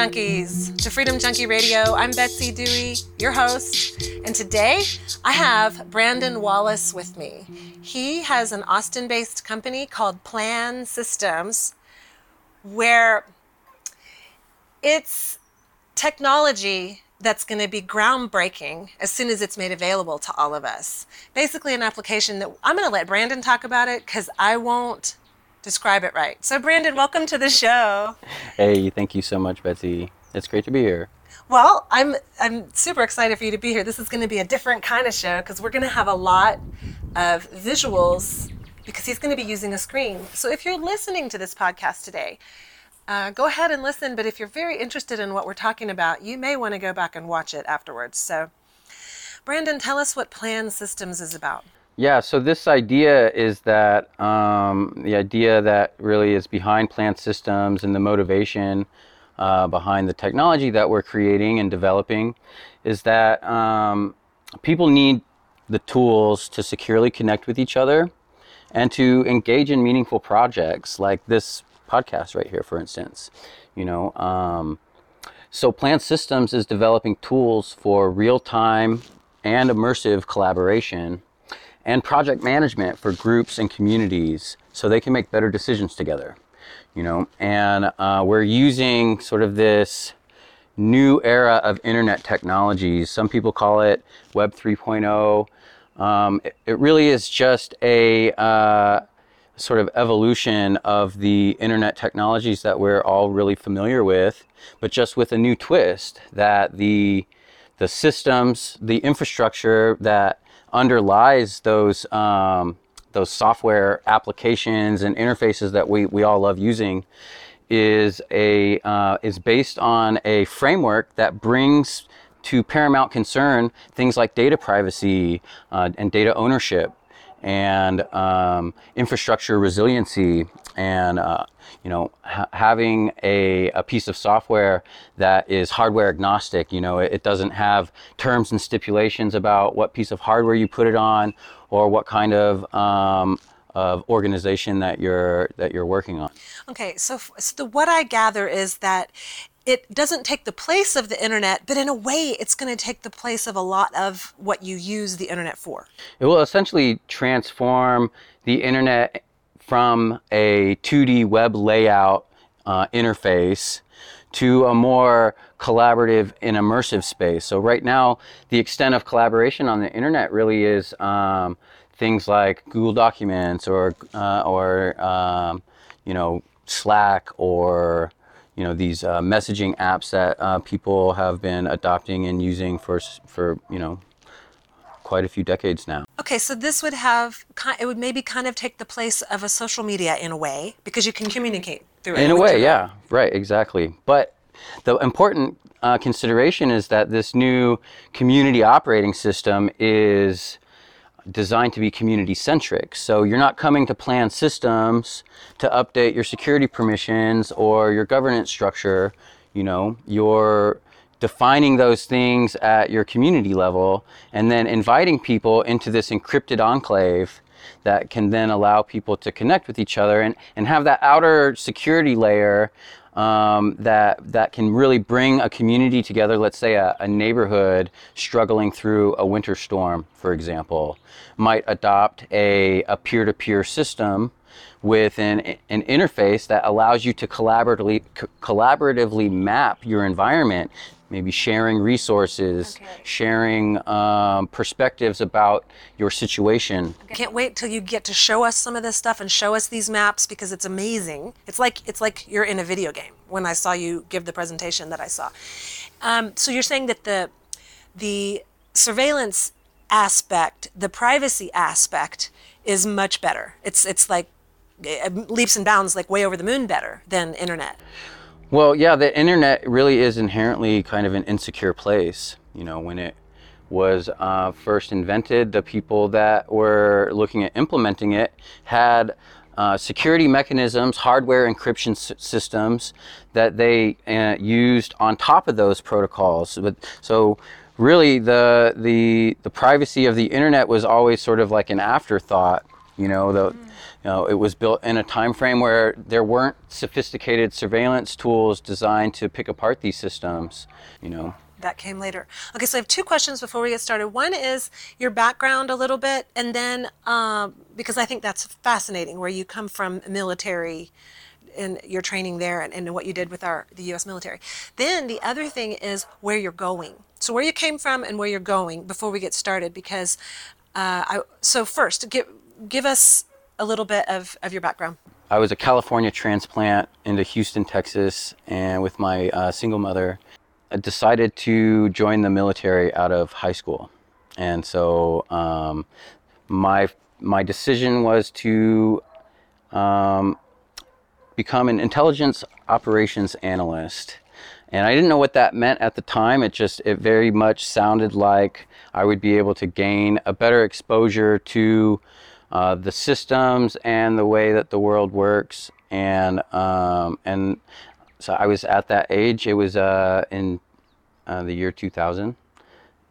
Junkies, to Freedom Junkie Radio. I'm Betsy Dewey, your host, and today I have Brandon Wallace with me. He has an Austin based company called Plan Systems, where it's technology that's going to be groundbreaking as soon as it's made available to all of us. Basically, an application that I'm going to let Brandon talk about it because I won't describe it right. So, Brandon, welcome to the show. Hey, thank you so much, Betsy. It's great to be here. Well, I'm I'm super excited for you to be here. This is going to be a different kind of show because we're going to have a lot of visuals because he's going to be using a screen. So, if you're listening to this podcast today, uh, go ahead and listen. But if you're very interested in what we're talking about, you may want to go back and watch it afterwards. So, Brandon, tell us what Plan Systems is about. Yeah, so this idea is that um, the idea that really is behind Plan Systems and the motivation uh, behind the technology that we're creating and developing is that um, people need the tools to securely connect with each other and to engage in meaningful projects like this podcast right here, for instance. You know, um, so Plan Systems is developing tools for real-time and immersive collaboration and project management for groups and communities so they can make better decisions together you know? And uh, we're using sort of this new era of internet technologies some people call it web 3.0 um, it, it, really is just a uh, sort of evolution of the internet technologies that we're all really familiar with but just with a new twist that the the systems the infrastructure that underlies those um, those software applications and interfaces that we, we all love using is a uh, is based on a framework that brings to paramount concern things like data privacy uh, and data ownership and um, infrastructure resiliency and uh, you know ha- having a, a piece of software that is hardware agnostic you know it, it, doesn't have terms and stipulations about what piece of hardware you put it on or what kind of um, of organization that you're that you're working on. Okay so, so the, what i gather is that it doesn't take the place of the internet, but in a way, it's going to take the place of a lot of what you use the internet for. It will essentially transform the internet from a 2D web layout uh, interface to a more collaborative and immersive space. So right now, the extent of collaboration on the internet really is um, things like Google Documents or uh, or um, you know Slack or you know these uh, messaging apps that uh, people have been adopting and using for for you know quite a few decades now. Okay, so this would have it would maybe kind of take the place of a social media in a way because you can communicate through it. In a way, yeah, right, exactly. But the important uh, consideration is that this new community operating system is designed to be community centric. So you're not coming to plan systems to update your security permissions or your governance structure. You know, you're defining those things at your community level and then inviting people into this encrypted enclave that can then allow people to connect with each other and, and have that outer security layer um, that that can really bring a community together. Let's say a, a, neighborhood struggling through a winter storm, for example, might adopt a, a peer-to-peer system with an, an interface that allows you to collaboratively collaboratively map your environment maybe sharing resources, okay. sharing um, perspectives about your situation. I can't wait till you get to show us some of this stuff and show us these maps because it's amazing. It's like it's like you're in a video game. When I saw you give the presentation that I saw, um, so you're saying that the the surveillance aspect, the privacy aspect, is much better. It's it's like eh, leaps and bounds, like way over the moon better than internet. Well, yeah, the internet really is inherently kind of an insecure place. You know, when it was uh, first invented, the people that were looking at implementing it had uh, security mechanisms, hardware encryption s- systems that they uh, used on top of those protocols. But, so really, the the the privacy of the internet was always sort of like an afterthought. You know, the you know, it was built in a time frame where there weren't sophisticated surveillance tools designed to pick apart these systems. You know, that came later. Okay, so I have two questions before we get started. One is your background a little bit, and then um, because I think that's fascinating, where you come from military and your training there and, and what you did with our the U.S. military. Then the other thing is where you're going. So where you came from and where you're going before we get started, because uh, I, so first give give us a little bit of, of your background. I was a California transplant into Houston, Texas, and with my uh, single mother I decided to join the military out of high school, and so um, my my decision was to um, become an intelligence operations analyst. And I didn't know what that meant at the time. It just it very much sounded like I would be able to gain a better exposure to uh, the systems and the way that the world works. And um, and so I was at that age. It was uh, in uh, the year 2000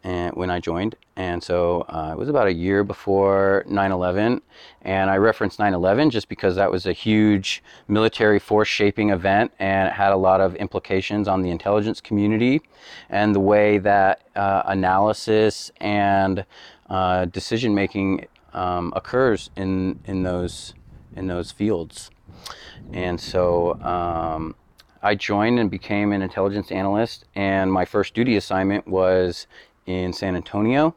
and when I joined. And so uh, it was about a year before 9 11. And I referenced 9 11 just because that was a huge military force shaping event and it had a lot of implications on the intelligence community and the way that uh, analysis and uh, decision making um, occurs in, in, those, in those fields. And so um, I joined and became an intelligence analyst, and my first duty assignment was in San Antonio,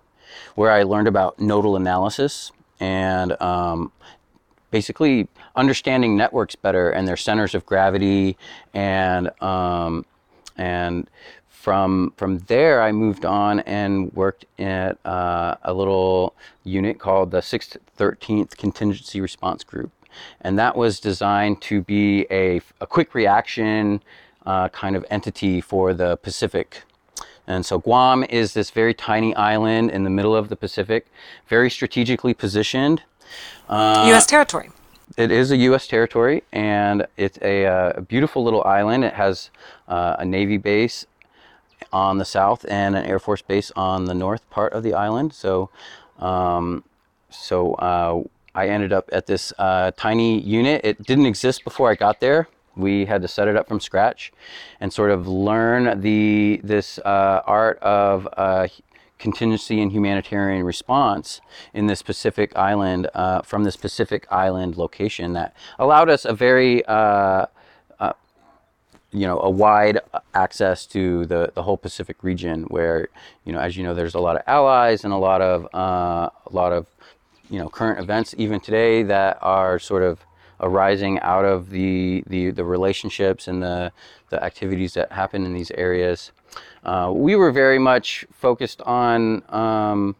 where I learned about nodal analysis and um, basically understanding networks better and their centers of gravity, and um, and from from there I moved on and worked at uh, a little unit called the 6th 13th Contingency Response Group and that was designed to be a, a quick reaction uh, kind of entity for the Pacific. And so Guam is this very tiny island in the middle of the Pacific, very strategically positioned. Uh, U.S. territory. It is a U.S. territory, and it's a, uh, a beautiful little island. It has uh, a Navy base on the south and an Air Force base on the north part of the island. So, um, so uh, I ended up at this uh, tiny unit. It didn't exist before I got there. We had to set it up from scratch and sort of learn the this uh, art of uh, contingency and humanitarian response in this Pacific island uh, from this Pacific island location that allowed us a very uh, you know a wide access to the, the whole Pacific region where you know as you know there's a lot of allies and a lot of a lot of you know current events even today that are sort of arising out of the the, the relationships and the the activities that happen in these areas. Uh, we were very much focused on um,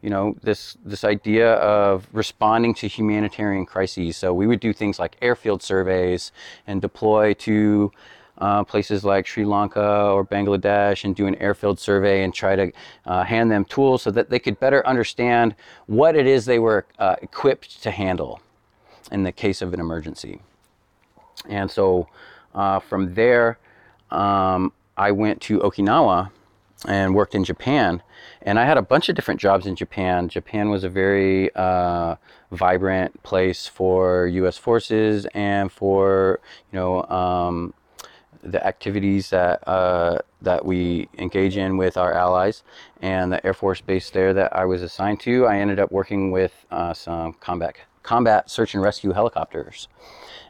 you know this this idea of responding to humanitarian crises. So we would do things like airfield surveys and deploy to uh, places like Sri Lanka or Bangladesh and do an airfield survey and try to uh, hand them tools so that they could better understand what it is they were uh, equipped to handle in the case of an emergency. And so uh, from there, um, I went to Okinawa and worked in Japan. And I had a bunch of different jobs in Japan. Japan was a very uh, vibrant place for U.S. forces and for you know um, the activities that uh, that we engage in with our allies and the Air Force base there that I was assigned to. I ended up working with uh, some combat combat search and rescue helicopters,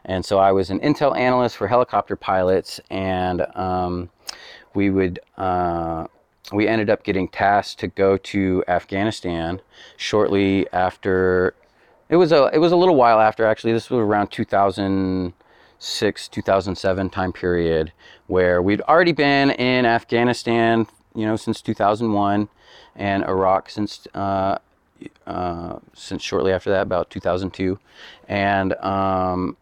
and so I was an intel analyst for helicopter pilots, and um, we would. Uh, we ended up getting tasked to go to Afghanistan shortly after. It was a it was a little while after actually. This was around 2000 2006 2007 time period where we'd already been in Afghanistan, you know, since 2001, and Iraq since uh, uh, since shortly after that, about 2002, and um,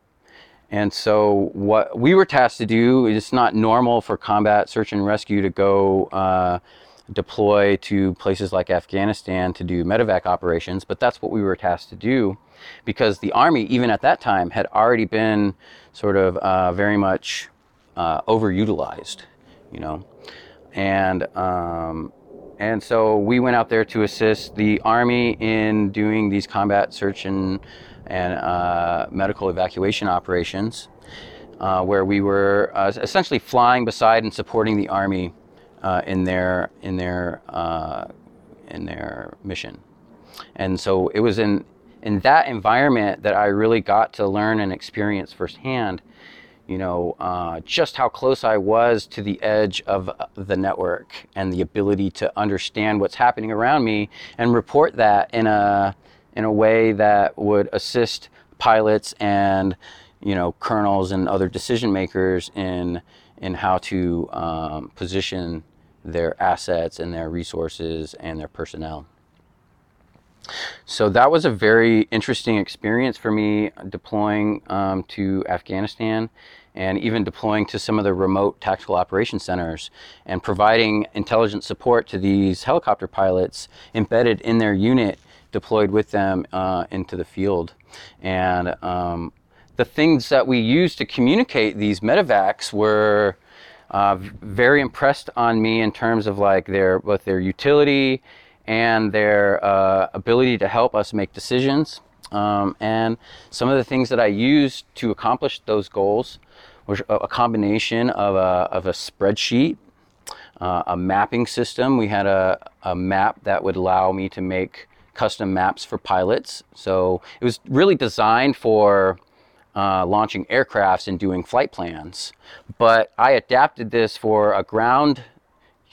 and so what we were tasked to do is not normal for combat search and rescue to go. Uh, deploy to places like Afghanistan to do medevac operations, but that's what we were tasked to do because the Army, even at that time, had already been sort of uh, very much uh, overutilized, you know. And, um, and so we went out there to assist the Army in doing these combat search and and uh, medical evacuation operations, uh, where we were uh, essentially flying beside and supporting the Army uh, in their in their uh, in their mission. And so it was in in that environment that I really got to learn and experience firsthand you know, uh, just how close I was to the edge of uh, the network and the ability to understand what's happening around me and report that in a in a way that would assist pilots and you know colonels and other decision makers in in how to um, position their assets and their resources and their personnel. So that was a very interesting experience for me deploying um, to Afghanistan and even deploying to some of the remote tactical operations centers and providing intelligence support to these helicopter pilots embedded in their unit deployed with them uh, into the field. And um, the things that we used to communicate these medevacs were uh, very impressed on me in terms of like their both their utility and their uh, ability to help us make decisions. Um, and some of the things that I used to accomplish those goals were a combination of a, of a spreadsheet, uh, a mapping system. We had a, a map that would allow me to make custom maps for pilots. So it was really designed for uh, launching aircrafts and doing flight plans. But I adapted this for a ground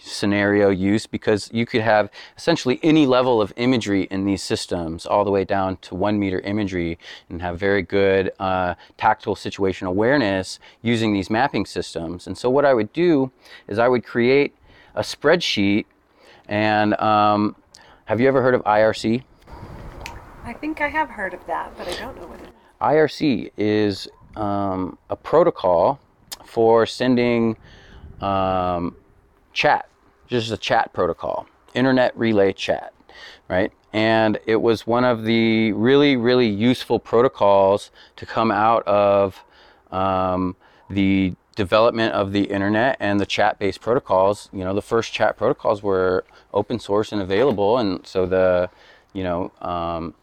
scenario use because you could have essentially any level of imagery in these systems, all the way down to one meter imagery, and have very good uh, tactical situation awareness using these mapping systems. And so, what I would do is I would create a spreadsheet. And um, have you ever heard of IRC? I think I have heard of that, but I don't know what it is. IRC is um, a protocol for sending um, chat, just a chat protocol, internet relay chat, right? And it was one of the really, really useful protocols to come out of um, the development of the internet and the chat-based protocols. You know, the first chat protocols were open source and available, and so the you know, um,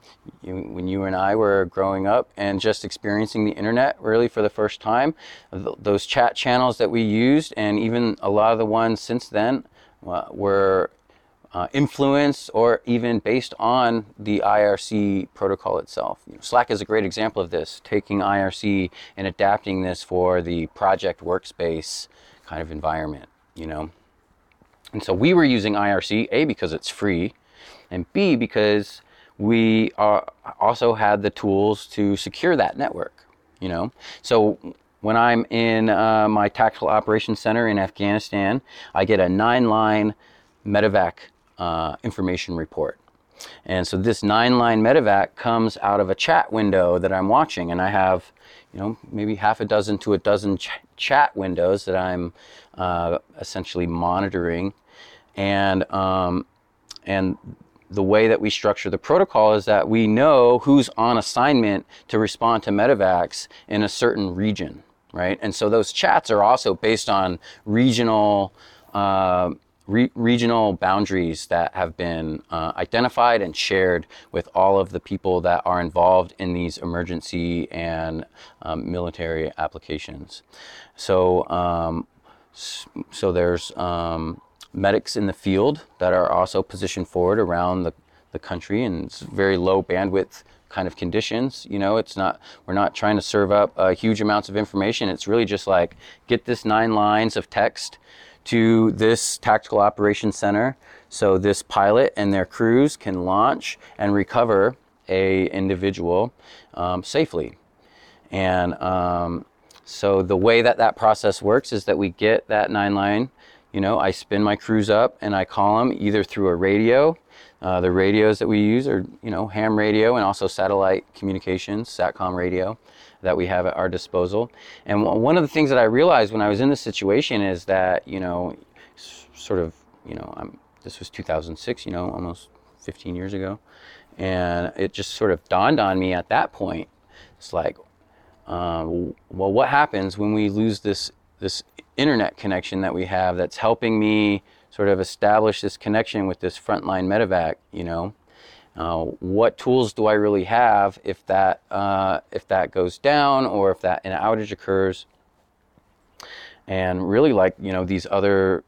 you, when you and I were growing up and just experiencing the internet really for the first time, th- those chat channels that we used, and even a lot of the ones since then, uh, were uh, influenced or even based on the IRC protocol itself. You know, Slack is a great example of this, taking IRC and adapting this for the project workspace kind of environment, you know. And so we were using IRC, A, because it's free, and B, because we are also had the tools to secure that network, you know. So when I'm in uh, my tactical operations center in Afghanistan, I get a nine-line medevac uh, information report. And so this nine-line medevac comes out of a chat window that I'm watching, and I have, you know, maybe half a dozen to a dozen ch- chat windows that I'm uh, essentially monitoring, and um, and the way that we structure the protocol is that we know who's on assignment to respond to medevacs in a certain region, right? And so those chats are also based on regional. Uh, re- regional boundaries that have been uh, identified and shared with all of the people that are involved in these emergency and um, military applications. So, um, so there's um, medics in the field that are also positioned forward around the, the country and it's very low bandwidth kind of conditions you know? It's not we're not trying to serve up uh, huge amounts of information. It's really just like get this nine lines of text to this tactical operations center so this pilot and their crews can launch and recover a individual um, safely. And um, so the way that that process works is that we get that nine line you know, I spin my crews up and I call them either through a radio. Uh, the radios that we use are, you know, ham radio and also satellite communications, SATCOM radio that we have at our disposal. And one of the things that I realized when I was in this situation is that, you know, sort of, you know, I'm, this was 2006, you know, almost 15 years ago. And it just sort of dawned on me at that point. It's like, uh, well, what happens when we lose this this internet connection that we have that's helping me sort of establish this connection with this frontline medevac, you know. uh, what tools do I really have if that uh, if that goes down or if that an outage occurs, and really like you know these other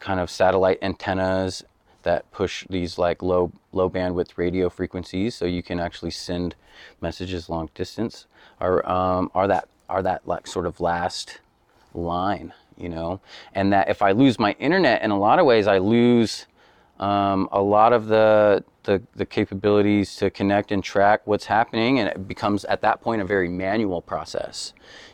kind of satellite antennas that push these like low low bandwidth radio frequencies, so you can actually send messages long distance. Are um, are that are that like sort of last line, you know, and that if I lose my internet, in a lot of ways, I lose um, a lot of the, the, the capabilities to connect and track what's happening, and it becomes at that point a very manual process,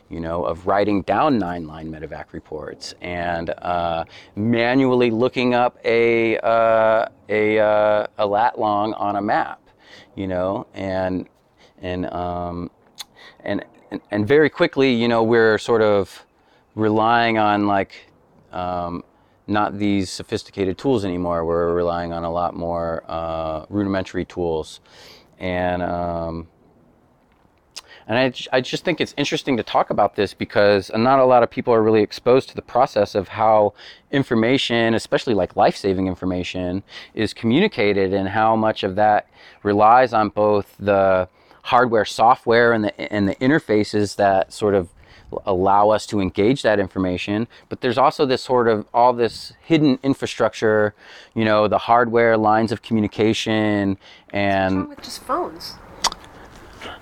you know, of writing down nine line medevac reports and uh, manually looking up a uh, a uh, a lat long on a map, you know, and and um, and and very quickly, you know, we're sort of relying on like um, not these sophisticated tools anymore. We're relying on a lot more uh, rudimentary tools, and um, and I, I just think it's interesting to talk about this because not a lot of people are really exposed to the process of how information, especially like life-saving information, is communicated and how much of that relies on both the hardware, software, and the and the interfaces that sort of allow us to engage that information. But there's also this sort of all this hidden infrastructure, you know, the hardware, lines of communication, and with just phones.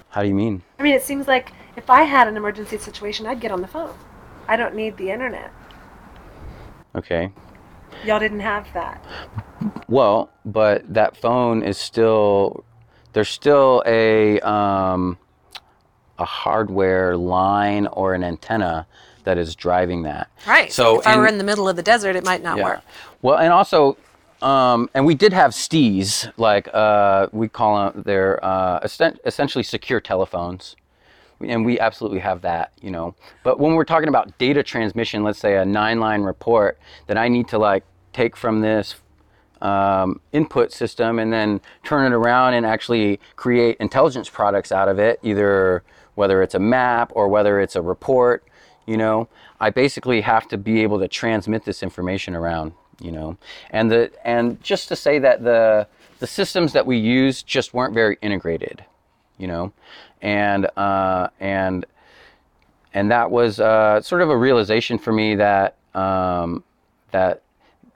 how do you mean? I mean, it seems like if I had an emergency situation, I'd get on the phone. I don't need the internet. Okay. Y'all didn't have that. Well, but that phone is still there's still a um, a hardware line or an antenna that is driving that. Right. So if I were in- in the middle of the desert, it might not Yeah. work. Well, and also, um, and we did have STEs, like uh, we call them, they're uh, essentially secure telephones. And we absolutely have that, you know. But when we're talking about data transmission, let's say a nine line report that I need to like take from this um, input system and then turn it around and actually create intelligence products out of it, either whether it's a map or whether it's a report, you know, I basically have to be able to transmit this information around, you know, and the and just to say that the the systems that we use just weren't very integrated, you know, and uh, and and that was uh, sort of a realization for me that um, that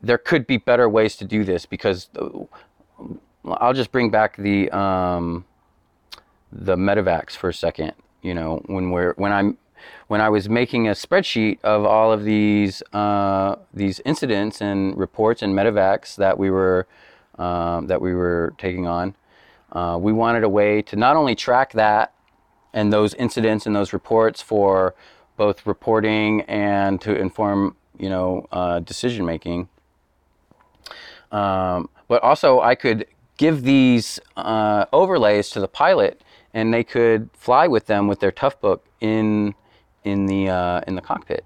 there could be better ways to do this because I'll just bring back the um, the medevacs for a second. You know, when we're when I'm when I was making a spreadsheet of all of these uh, these incidents and reports and medevacs that we were um, that we were taking on, uh, we wanted a way to not only track that and those incidents and those reports for both reporting and to inform you know uh, decision making um, but also I could give these uh, overlays to the pilot, and they could fly with them with their Toughbook in in the uh, in the cockpit.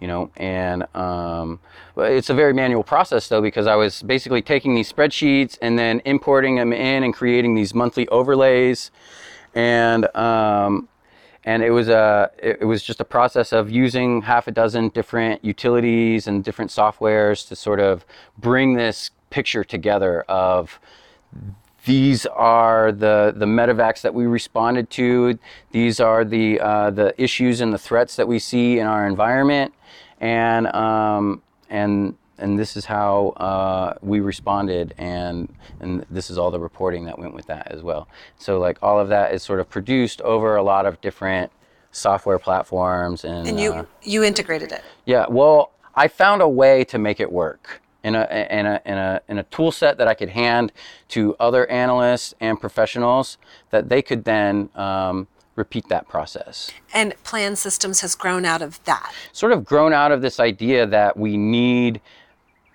You know, and um, it's a very manual process though because I was basically taking these spreadsheets and then importing them in and creating these monthly overlays, and um, and it was a it, was just a process of using half a dozen different utilities and different softwares to sort of bring this picture together of these are the the medevacs that we responded to. These are the uh, the issues and the threats that we see in our environment, and um, and and this is how uh, we responded, and and this is all the reporting that went with that as well. So like all of that is sort of produced over a lot of different software platforms, and, And you uh, you integrated it. yeah, well, I found a way to make it work in a in a in a in a tool set that I could hand to other analysts and professionals that they could then um, repeat that process. And Plan Systems has grown out of that. Sort of grown out of this idea that we need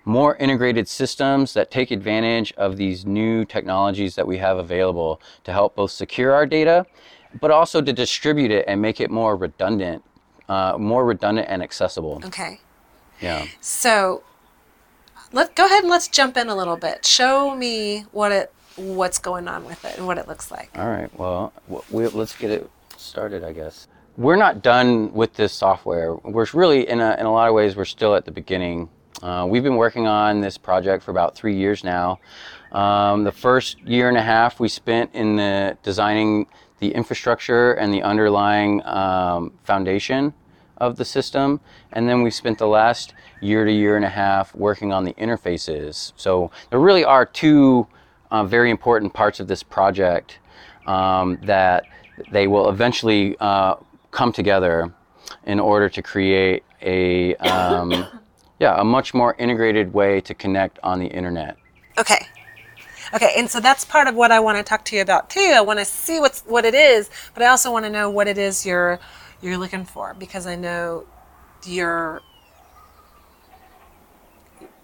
more integrated systems that take advantage of these new technologies that we have available to help both secure our data, but also to distribute it and make it more redundant, uh, more redundant and accessible. Okay. Yeah. So let go ahead and let's jump in a little bit. Show me what it what's going on with it and what it looks like. All right. Well, we, let's get it started, I guess. We're not done with this software. We're really, in a, in a lot of ways, we're still at the beginning Uh, we've been working on this project for about three years now. Um, the first year and a half we spent in the designing the infrastructure and the underlying um, foundation of the system, and then we spent the last year to year and a half working on the interfaces. So there really are two uh, very important parts of this project um, that they will eventually uh, come together in order to create a um, yeah a much more integrated way to connect on the internet. Okay. Okay, and so that's part of what I want to talk to you about too. I want to see what's what it is, but I also want to know what it is you're you're looking for because I know you're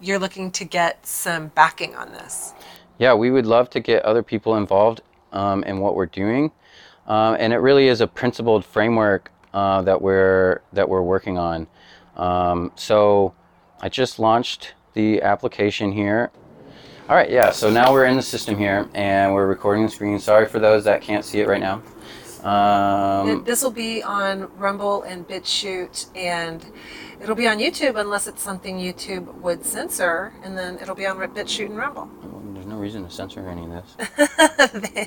you're looking to get some backing on this. Yeah, we would love to get other people involved um, in what we're doing, um, and it really is a principled framework uh, that we're that we're working on. Um, so I just launched the application here. All right, yeah. So now we're in the system here, and we're recording the screen. Sorry for those that can't see it right now. Um, this will be on Rumble and BitChute, and it'll be on YouTube unless it's something YouTube would censor, and then it'll be on BitChute and Rumble. there's no reason to censor any of this.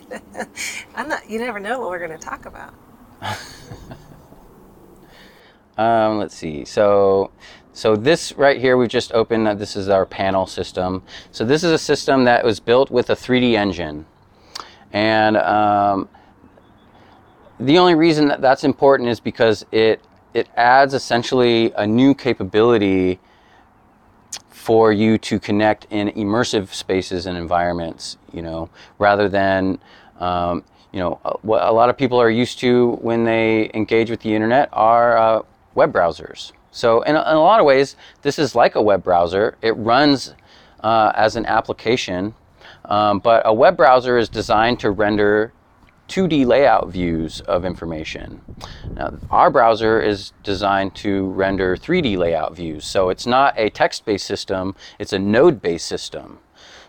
I'm not. You never know what we're going to talk about. Um, let's see. So, so this right here we've just opened. Uh, this is our panel system. So this is a system that was built with a 3D engine, and um, the only reason that that's important is because it it adds essentially a new capability for you to connect in immersive spaces and environments. You know, rather than um, you know what a lot of people are used to when they engage with the internet are uh, web browsers. So in a, in a, lot of ways, this is like a web browser. It runs uh, as an application, um, but a web browser is designed to render 2D layout views of information. Now, our browser is designed to render 3D layout views. So it's not a text-based system, it's a node-based system.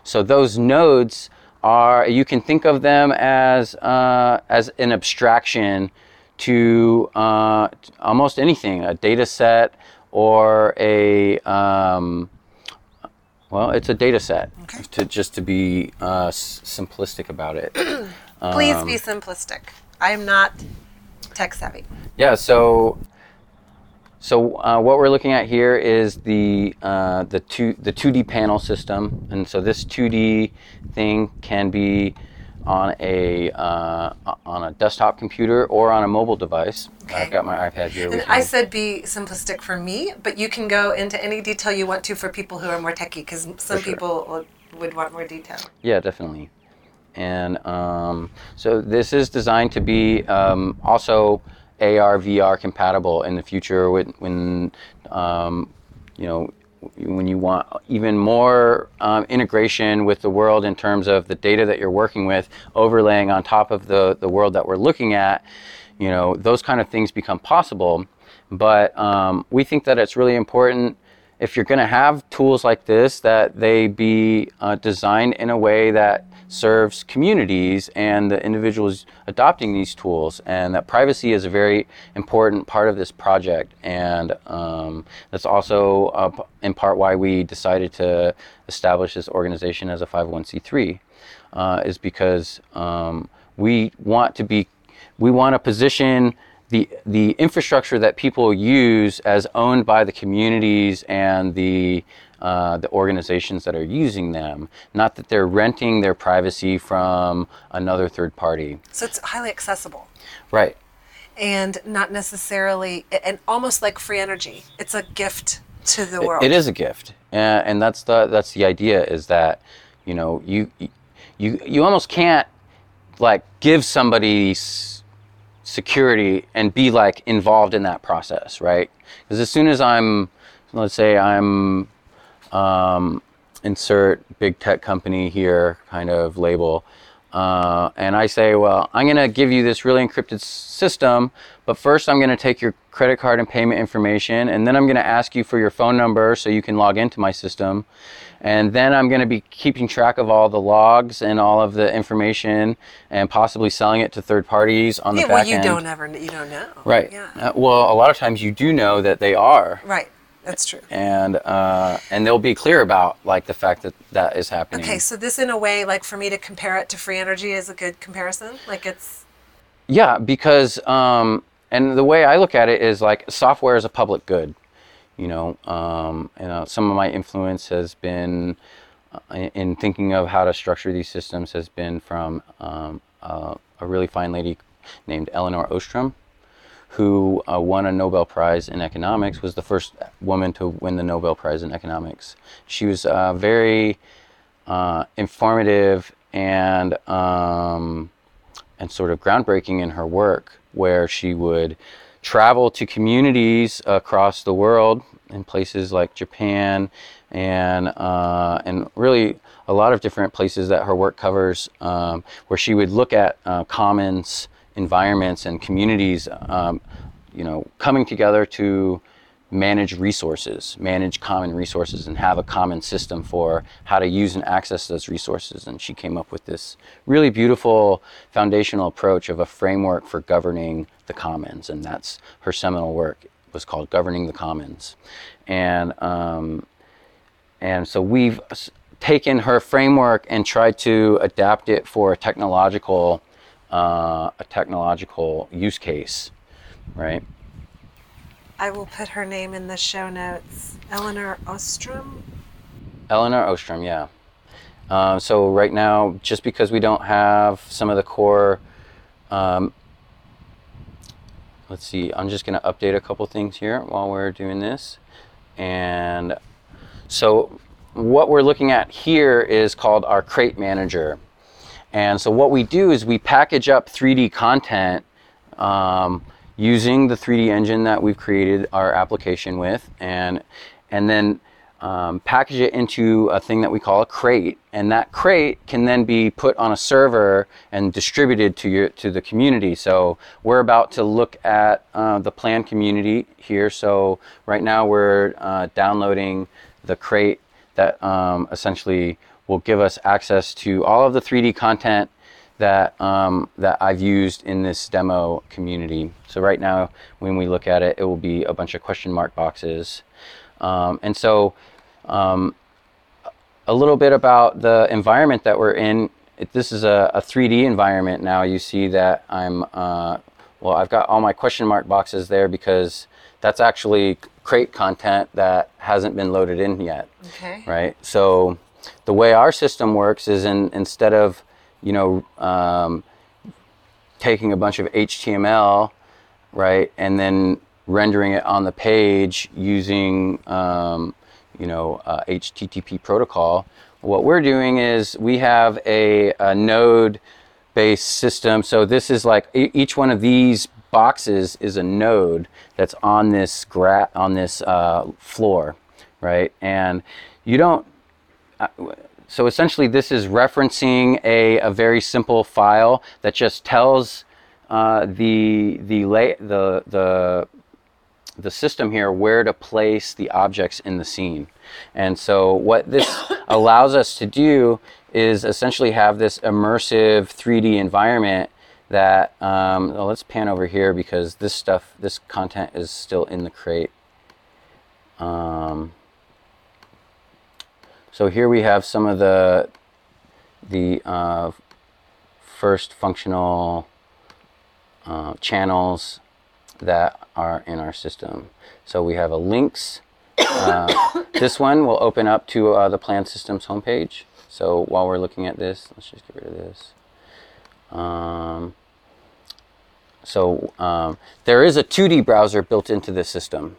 So those nodes are, you can think of them as, uh, as an abstraction to uh, almost anything, a data set or a, um, well, it's a data set, okay. to, just to be uh, simplistic about it. Please um, be simplistic. I am not tech savvy. Yeah, so so uh, what we're looking at here is the uh, the two the 2D panel system, and so this 2D thing can be on a uh, on a desktop computer or on a mobile device. Okay. I've got my iPad here. And I said be simplistic for me, but you can go into any detail you want to for people who are more techy, because some sure. people would want more detail. Yeah, definitely. And um, so this is designed to be um, also AR VR compatible in the future when, when um, you know when you want even more um, integration with the world in terms of the data that you're working with overlaying on top of the, the world that we're looking at, you know, those kind of things become possible. But um, we think that it's really important if you're going to have tools like this that they be uh, designed in a way that serves communities and the individuals adopting these tools, and that privacy is a very important part of this project. And um, that's also uh, in part why we decided to establish this organization as a 501c3, uh, is because um, we want to be, we want to position the the infrastructure that people use as owned by the communities and the uh, the organizations that are using them, not that they're renting their privacy from another third party. So it's highly accessible. Right. And not necessarily, and almost like free energy. It's a gift to the world. it, it is a gift, and, and that's the that's the idea is that you know you you you almost can't like give somebody security and be like involved in that process, right? Because as soon as I'm, let's say I'm um, insert big tech company here kind of label. Uh, and I say, well, I'm going to give you this really encrypted system, but first I'm going to take your credit card and payment information, and then I'm going to ask you for your phone number so you can log into my system. And then I'm going to be keeping track of all the logs and all of the information and possibly selling it to third parties on yeah, the back well, you end. don't ever, you don't know. Right. Yeah. Uh, well, a lot of times you do know that they are. Right That's true. and uh, and they'll be clear about like the fact that that is happening. Okay, so this in a way, like for me to compare it to free energy is a good comparison. Like it's Yeah, because um, and the way I look at it is like software is a public good. You know, um, you know, some of my influence has been uh, in- in thinking of how to structure these systems has been from um, uh, a really fine lady named Elinor Ostrom, who uh, won a Nobel Prize in economics, was the first woman to win the Nobel Prize in economics. She was uh, very uh, informative and um, and sort of groundbreaking in her work, where she would travel to communities across the world in places like Japan and uh, and really a lot of different places that her work covers, um, where she would look at uh, commons environments and communities, um, you know, coming together to manage resources, manage common resources, and have a common system for how to use and access those resources. And she came up with this really beautiful foundational approach of a framework for governing the commons, and that's her seminal work. Was called "Governing the Commons," and um, and so we've taken her framework and tried to adapt it for a technological uh, a technological use case, right? I will put her name in the show notes. Elinor Ostrom. Elinor Ostrom, yeah. Um, so right now, just because we don't have some of the core, um, let's see, I'm just going to update a couple things here while we're doing this. And so what we're looking at here is called our crate manager. And so what we do is we package up 3D content um, using the 3D engine that we've created our application with, and and then um, package it into a thing that we call a crate. And that crate can then be put on a server and distributed to your to the community. So we're about to look at uh, the plan community here. So right now we're uh, downloading the crate that um, essentially will give us access to all of the 3D content that um, that I've used in this demo community. So right now, when we look at it, it will be a bunch of question mark boxes, um, and so um, a little bit about the environment that we're in. It, this is a, a 3D environment now. You see that I'm uh, well. I've got all my question mark boxes there because that's actually crate content that hasn't been loaded in yet Okay. right? So the way our system works is in, instead of you know um, taking a bunch of HTML, right, and then rendering it on the page using um, you know uh, HTTP protocol, what we're doing is we have a, a node based system. So this is like each one of these boxes is a node that's on this gra- on this uh, floor, right? And you don't. Uh, So essentially, this is referencing a, a very simple file that just tells uh, the the lay, the the the system here where to place the objects in the scene. And so what this allows us to do is essentially have this immersive 3D environment that, um, well, let's pan over here because this stuff, this content is still in the crate. Um, so here we have some of the, the uh, first functional uh, channels that are in our system. So we have a links. Uh, this one will open up to uh, the Plan Systems homepage. So while we're looking at this, let's just get rid of this. Um, so um, there is a 2D browser built into this system.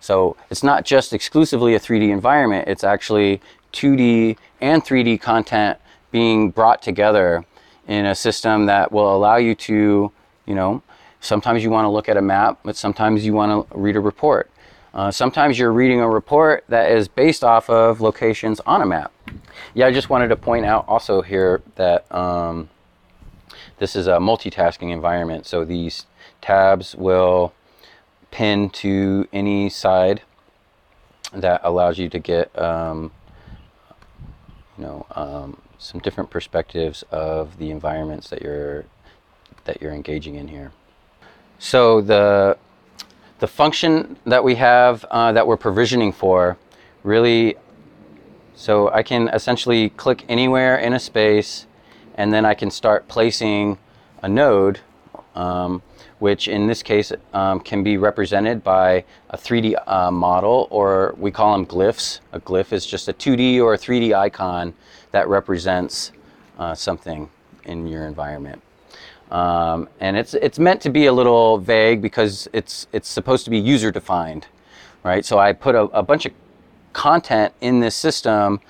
So it's not just exclusively a 3D environment, it's actually 2D and 3D content being brought together in a system that will allow you to, you know, sometimes you want to look at a map, but sometimes you want to read a report. Uh, sometimes you're reading a report that is based off of locations on a map. Yeah, I just wanted to point out also here that um, this is a multitasking environment. So these tabs will pin to any side that allows you to get um, you know um, some different perspectives of the environments that you're that you're engaging in here. So the the function that we have uh, that we're provisioning for really so I can essentially click anywhere in a space and then I can start placing a node um, which in this case um, can be represented by a 3D uh, model or we call them glyphs. A glyph is just a 2D or a 3D icon that represents uh, something in your environment. Um, and it's it's meant to be a little vague because it's it's supposed to be user defined, right? So I put a, a bunch of content in this system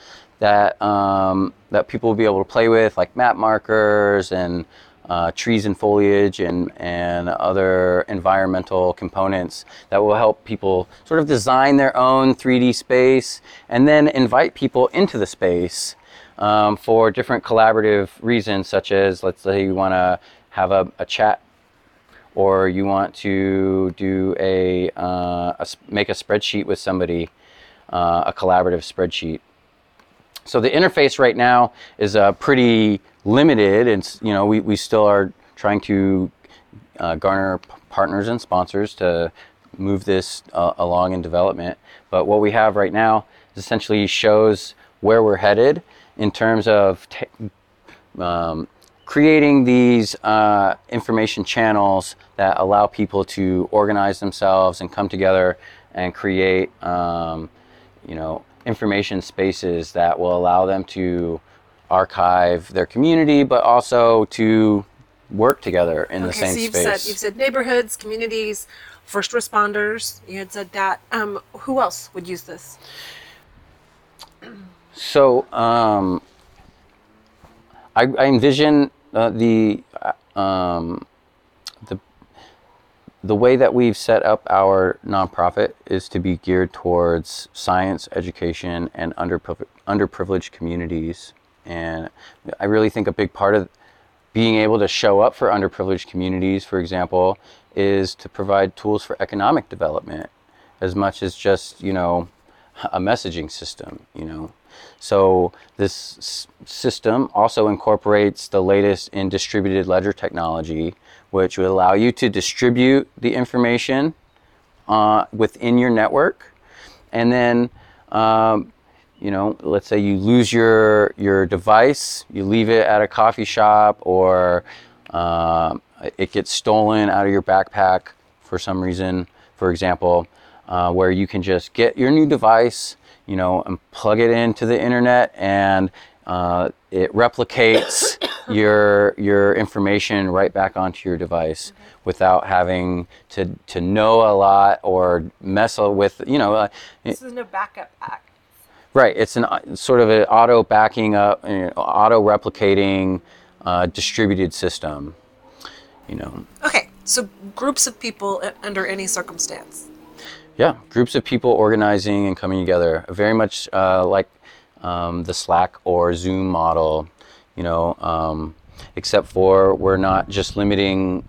that um, that people will be able to play with, like map markers and uh, trees and foliage and and other environmental components that will help people sort of design their own 3D space and then invite people into the space um, for different collaborative reasons, such as let's say you want to have a, a chat or you want to do a, uh, a make a spreadsheet with somebody, uh, a collaborative spreadsheet. So the interface right now is a pretty limited, and you know we, we still are trying to uh, garner p- partners and sponsors to move this uh, along in development. But what we have right now essentially shows where we're headed in terms of t- um, creating these uh, information channels that allow people to organize themselves and come together and create, um, you know, information spaces that will allow them to archive their community, but also to work together in the same so you've space. said you've said neighborhoods, communities, first responders. You had said that. Um, who else would use this? So um, I, I envision uh, the uh, um, the the way that we've set up our nonprofit is to be geared towards science, education, and underpriv- underprivileged communities. And I really think a big part of being able to show up for underprivileged communities, for example, is to provide tools for economic development as much as just, you know, a messaging system, you know. So this s- system also incorporates the latest in distributed ledger technology, which would allow you to distribute the information uh, within your network, and then um, you know, let's say you lose your your device, you leave it at a coffee shop, or um, it gets stolen out of your backpack for some reason, for example, uh, where you can just get your new device, you know, and plug it into the internet, and uh, it replicates your your information right back onto your device without having to to know a lot or mess with, you know. Uh, This is no backup act. Right. It's an uh, sort of an auto backing up, you know, auto replicating, uh, distributed system. You know, Okay, so groups of people under any circumstance. yeah, groups of people organizing and coming together, very much uh, like um, the Slack or Zoom model. You know, um, except for we're not just limiting.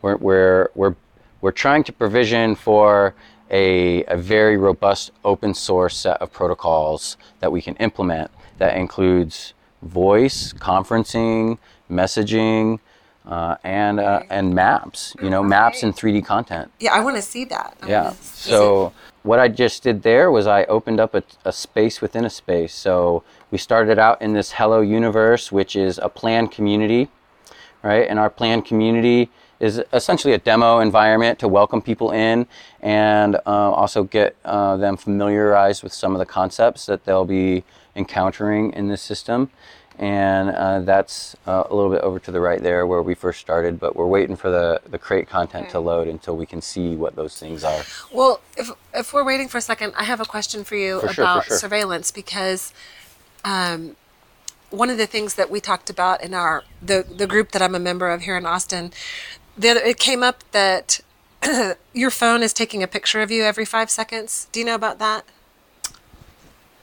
We're we're we're we're trying to provision for a, a very robust open source set of protocols that we can implement that includes voice, conferencing, messaging, uh, and uh, and maps. You know, maps and 3D content. Yeah, I want to see that. I Yeah. So what I just did there was I opened up a, a space within a space. So we started out in this Hello Universe, which is a planned community, right? And our planned community is essentially a demo environment to welcome people in and uh, also get uh, them familiarized with some of the concepts that they'll be encountering in this system. And uh, that's uh, a little bit over to the right there where we first started, but we're waiting for the, the crate content to load until we can see what those things are. Well, if if we're waiting for a second, I have a question for you For sure, about sure. surveillance because um, one of the things that we talked about in our the the group that I'm a member of here in Austin, the other, it came up that your phone is taking a picture of you every five seconds. Do you know about that?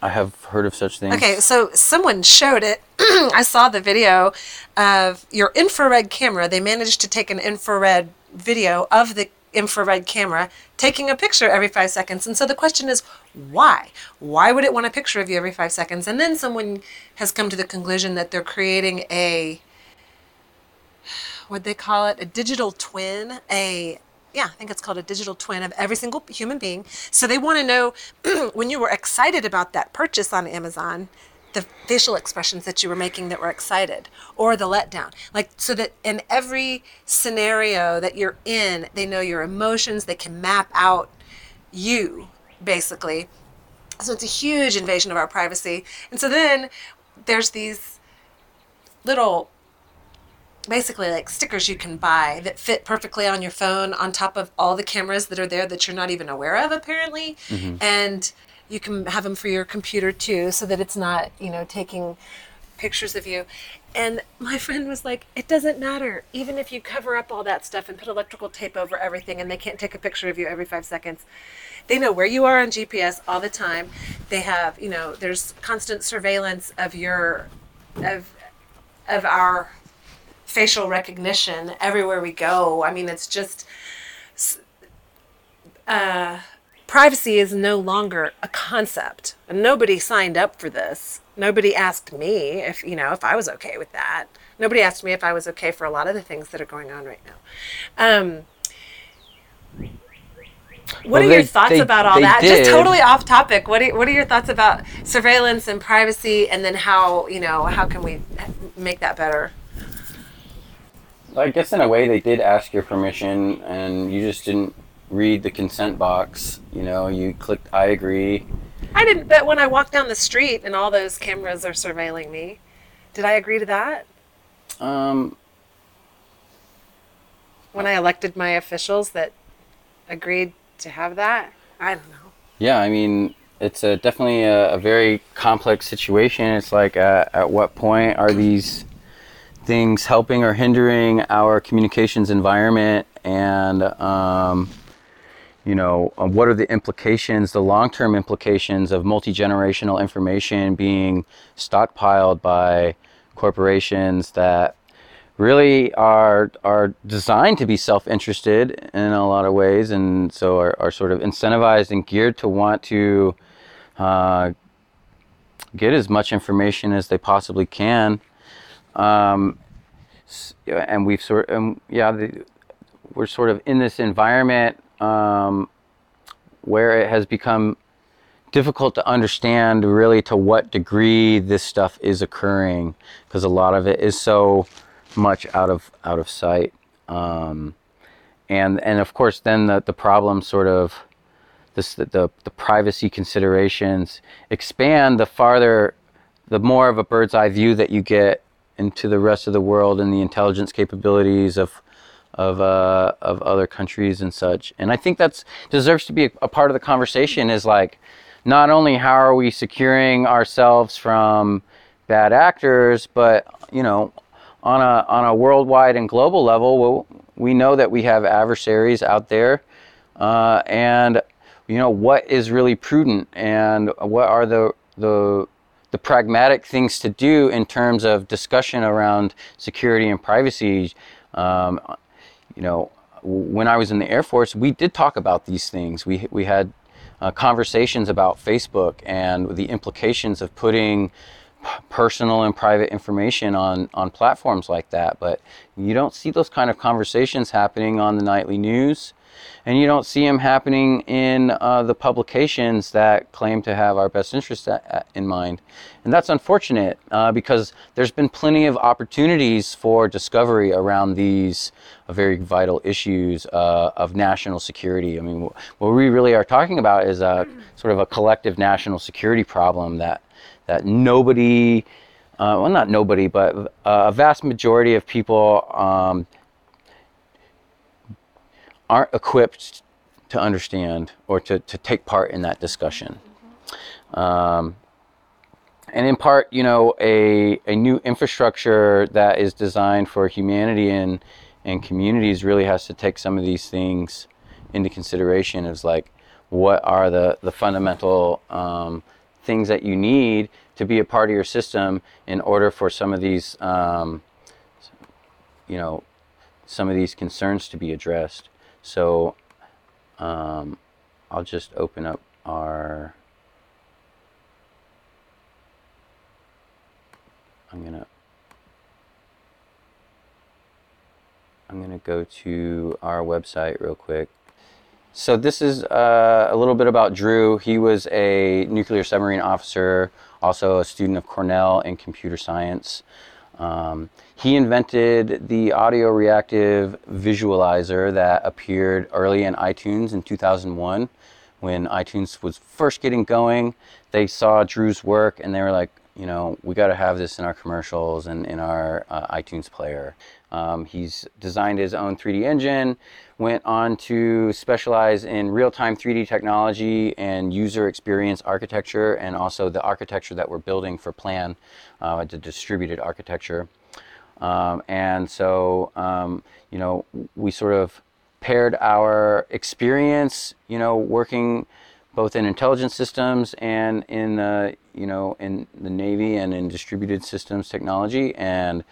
I have heard of such things. Okay, so someone showed it. I saw the video of your infrared camera. They managed to take an infrared video of the infrared camera taking a picture every five seconds. And so the question is, why? Why would it want a picture of you every five seconds? And then someone has come to the conclusion that they're creating a what they call it a digital twin, a yeah, I think it's called a digital twin of every single human being. So they want to know when you were excited about that purchase on Amazon, the facial expressions that you were making that were excited or the letdown. Like, so that in every scenario that you're in, they know your emotions, they can map out you, basically. So it's a huge invasion of our privacy. And so then there's these little basically like stickers you can buy that fit perfectly on your phone on top of all the cameras that are there that you're not even aware of apparently. Mm-hmm. And you can have them for your computer too so that it's not you know taking pictures of you. And my friend was like it doesn't matter. Even if you cover up all that stuff and put electrical tape over everything and they can't take a picture of you every five seconds they know where you are on gps all the time. They have you know there's constant surveillance of your of of our facial recognition everywhere we go. I mean, it's just uh, privacy is no longer a concept. And nobody signed up for this. Nobody asked me if you know if I was okay with that. Nobody asked me if I was okay for a lot of the things that are going on right now. Um, what Well, are your they- thoughts they- about all that? Just totally off topic. What are, what are your thoughts about surveillance and privacy, and then how you know how can we make that better? I guess in a way they did ask your permission, and you just didn't read the consent box. You know, you clicked "I agree." I didn't, but when I walk down the street and all those cameras are surveilling me, did I agree to that? Um, When I elected my officials that agreed to have that? I don't know. yeah, I mean, it's a, definitely a, a very complex situation. It's like, uh, at what point are these things helping or hindering our communications environment? And, um, you know, uh, what are the implications, the long term implications of multi generational information being stockpiled by corporations that really are are designed to be self-interested in a lot of ways and so are, are sort of incentivized and geared to want to uh, get as much information as they possibly can um, and we've sort um, yeah the, we're sort of in this environment um, where it has become difficult to understand really to what degree this stuff is occurring because a lot of it is so much out of out of sight. Um, and and of course then the, the problem sort of this the, the the privacy considerations expand the farther the more of a bird's eye view that you get into the rest of the world and the intelligence capabilities of of uh, of other countries and such. And I think that's deserves to be a, a part of the conversation. Is like not only how are we securing ourselves from bad actors, but you know, on a on a worldwide and global level, well, we know that we have adversaries out there, uh, and you know what is really prudent and what are the the the pragmatic things to do in terms of discussion around security and privacy. Um, you know, when I was in the Air Force, we did talk about these things. We we had uh, conversations about Facebook and the implications of putting personal and private information on on platforms like that. But you don't see those kind of conversations happening on the nightly news, and you don't see them happening in uh, the publications that claim to have our best interests in mind. And that's unfortunate uh, because there's been plenty of opportunities for discovery around these uh, very vital issues uh, of national security. I mean, what we really are talking about is a sort of a collective national security problem that that nobody, uh, well, not nobody, but uh, a vast majority of people um, aren't equipped to understand or to, to take part in that discussion. Um, and in part, you know, a, a new infrastructure that is designed for humanity and, and communities really has to take some of these things into consideration is like, what are the, the fundamental um, things that you need to be a part of your system in order for some of these, um, you know, some of these concerns to be addressed. So um, I'll just open up our. I'm gonna. I'm to go to our website real quick. So this is uh, a little bit about Drew. He was a nuclear submarine officer, also a student of Cornell in computer science. Um, he invented the audio reactive visualizer that appeared early in iTunes in 2001 when iTunes was first getting going. They saw Drew's work and they were like, you know, we got to have this in our commercials and in our uh, iTunes player. Um, he's designed his own 3D engine, went on to specialize in real time 3D technology and user experience architecture, and also the architecture that we're building for Plan, uh, the distributed architecture. Um, and so, um, you know, we sort of paired our experience, you know, working both in intelligence systems and in the you know in the Navy and in distributed systems technology, and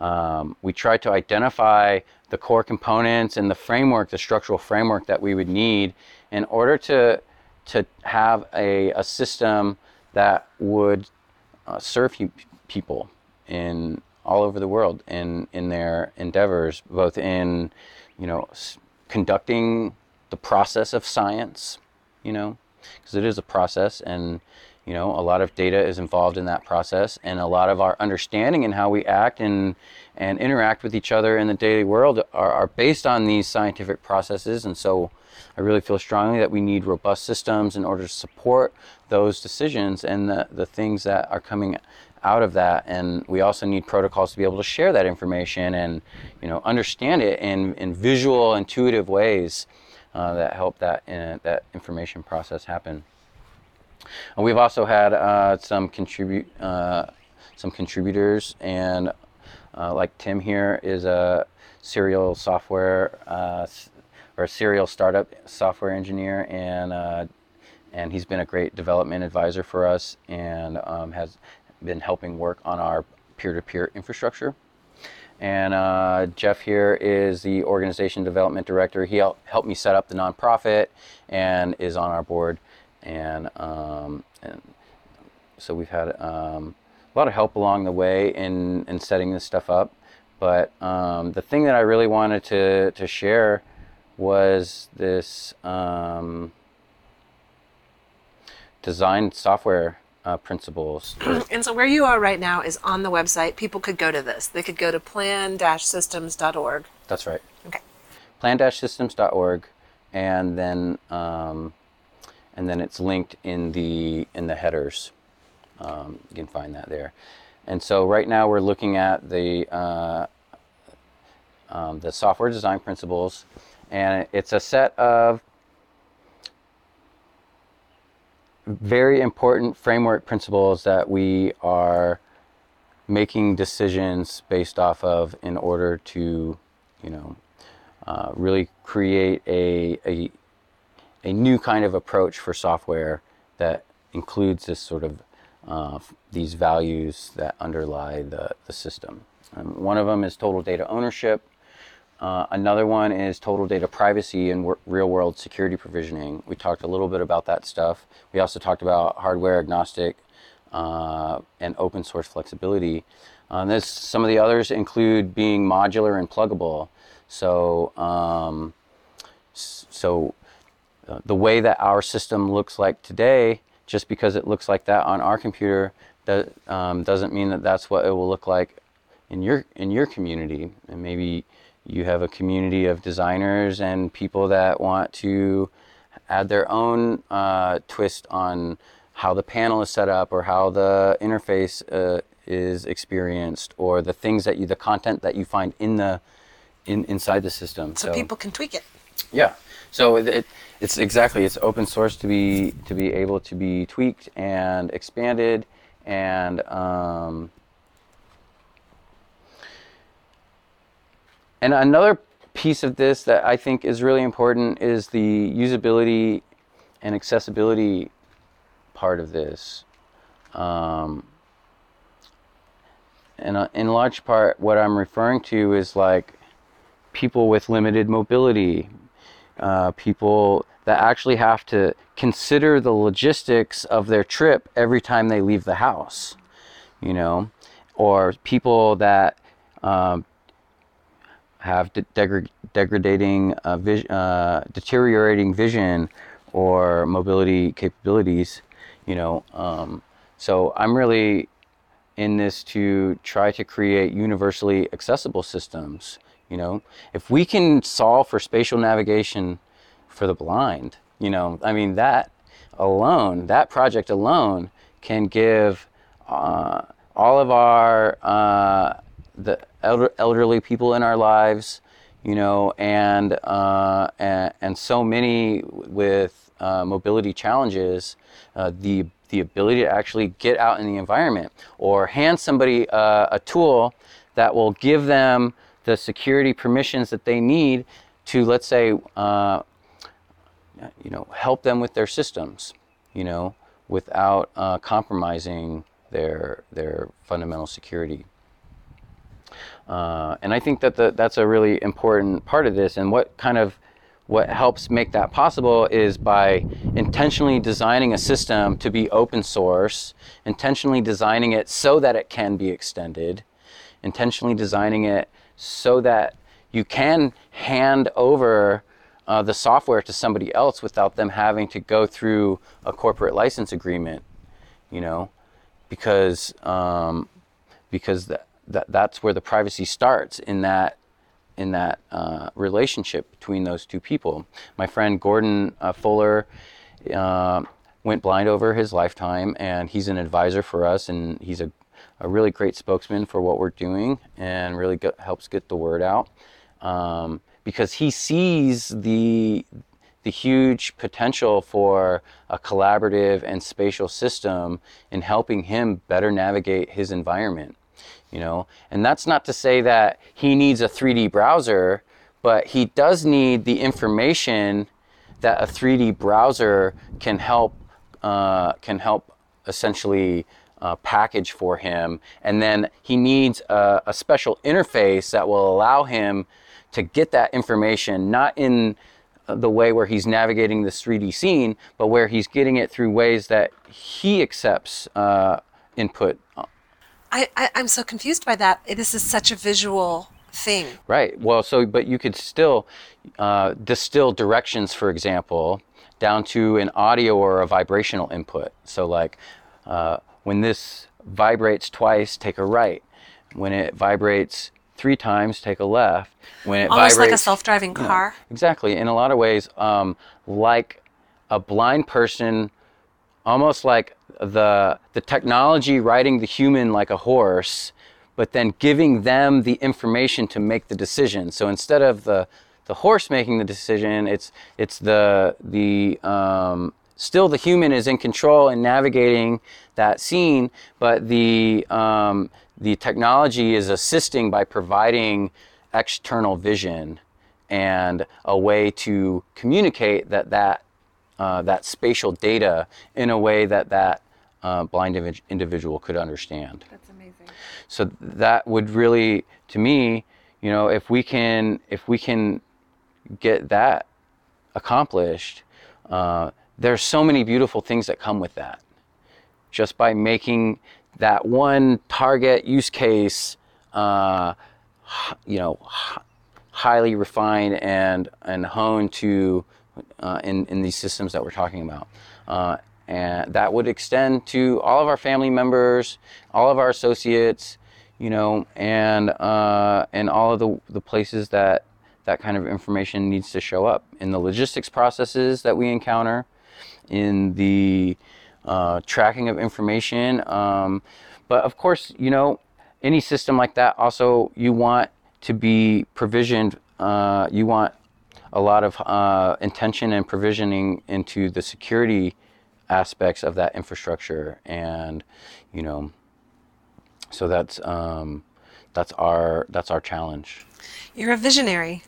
um, we tried to identify the core components and the framework, the structural framework that we would need in order to to have a, a system that would uh, serve people in all over the world in in their endeavors, both in you know conducting the process of science, you know, because it is a process and you know a lot of data is involved in that process and a lot of our understanding and how we act and and interact with each other in the daily world are, are based on these scientific processes and so i really feel strongly that we need robust systems in order to support those decisions and the, the things that are coming out of that and we also need protocols to be able to share that information and you know understand it in, in visual intuitive ways uh, that help that uh, that information process happen. And we've also had uh, some contribute uh, some contributors, and uh, like Tim here is a serial software uh, or a serial startup software engineer, and and he's been a great development advisor for us, and um, has been helping work on our peer-to-peer infrastructure. And uh, Jeff here is the organization development director. He helped me set up the nonprofit and is on our board. And, um, and so we've had um, a lot of help along the way in, in setting this stuff up. But um, the thing that I really wanted to, to share was this um, design software uh, principles. and so where you are right now is on the website. People could go to this. They could go to plan-systems.org. That's right. Okay. Plan-systems.org, and then um, and then it's linked in the in the headers. Um, you can find that there. And so right now we're looking at the uh, um, the software design principles, and it's a set of very important framework principles that we are making decisions based off of in order to, you know, uh, really create a, a, a new kind of approach for software that includes this sort of uh, these values that underlie the, the system. Um, one of them is total data ownership. Uh, another one is total data privacy and real world security provisioning. We talked a little bit about that stuff. We also talked about hardware agnostic uh, and open source flexibility. Uh, this, some of the others include being modular and pluggable. So, um, so the way that our system looks like today, just because it looks like that on our computer, that um, doesn't mean that that's what it will look like in your in your community. And maybe you have a community of designers and people that want to add their own uh, twist on how the panel is set up or how the interface uh, is experienced or the things that you the content that you find in the in inside the system. So, so people can tweak it. Yeah. So it, it's exactly it's open source to be to be able to be tweaked and expanded and um, And another piece of this that I think is really important is the usability and accessibility part of this. Um, and uh, in large part, what I'm referring to is like people with limited mobility, uh, people that actually have to consider the logistics of their trip every time they leave the house, you know, or people that um, have de- degra- degrading, uh, vis- uh, deteriorating vision or mobility capabilities. You know, um, so I'm really in this to try to create universally accessible systems. You know, if we can solve for spatial navigation for the blind, you know, I mean that alone, that project alone can give uh, all of our uh, the elder, elderly people in our lives, you know, and uh, and, and so many with uh, mobility challenges, uh, the the ability to actually get out in the environment or hand somebody uh, a tool that will give them the security permissions that they need to, let's say, uh, you know, help them with their systems, you know, without uh, compromising their their fundamental security. Uh, and I think that the, that's a really important part of this. And what kind of what helps make that possible is by intentionally designing a system to be open source, intentionally designing it so that it can be extended, intentionally designing it so that you can hand over uh, the software to somebody else without them having to go through a corporate license agreement, you know, because um, because that, that that's where the privacy starts in that in that uh, relationship between those two people. My friend Gordon uh, Fuller uh, went blind over his lifetime, and he's an advisor for us, and he's a, a really great spokesman for what we're doing, and really get, helps get the word out um, because he sees the the huge potential for a collaborative and spatial system in helping him better navigate his environment you know? And that's not to say that he needs a 3d browser but he does need the information that a 3d browser can help uh, can help essentially uh, package for him. And then he needs a, a special interface that will allow him to get that information not in the way where he's navigating this 3D scene, but where he's getting it through ways that he accepts uh, input I, I I'm so confused by that. This is such a visual thing. Right. Well, so but you could still uh, distill directions, for example, down to an audio or a vibrational input. So like uh, when this vibrates twice, take a right. When it vibrates three times, take a left. When it Almost like a self-driving car. Exactly. In a lot of ways, um, like a blind person, almost like the the technology riding the human like a horse, but then giving them the information to make the decision. So instead of the the horse making the decision, it's it's the the um, still the human is in control and navigating that scene, but the um, the technology is assisting by providing external vision and a way to communicate that that uh, that spatial data in a way that that uh, blind individual could understand. That's amazing. So that would really, to me, you know, if we can if we can get that accomplished, uh, there's so many beautiful things that come with that. Just by making that one target use case, uh, you know, highly refined and and honed to uh, in in these systems that we're talking about. Uh, and that would extend to all of our family members, all of our associates, you know, and uh, and all of the the places that that kind of information needs to show up in the logistics processes that we encounter, in the uh, tracking of information. Um, but of course, you know, any system like that also you want to be provisioned. Uh, you want a lot of uh, intention and provisioning into the security aspects of that infrastructure, and you know, so that's um, that's our that's our challenge. You're a visionary.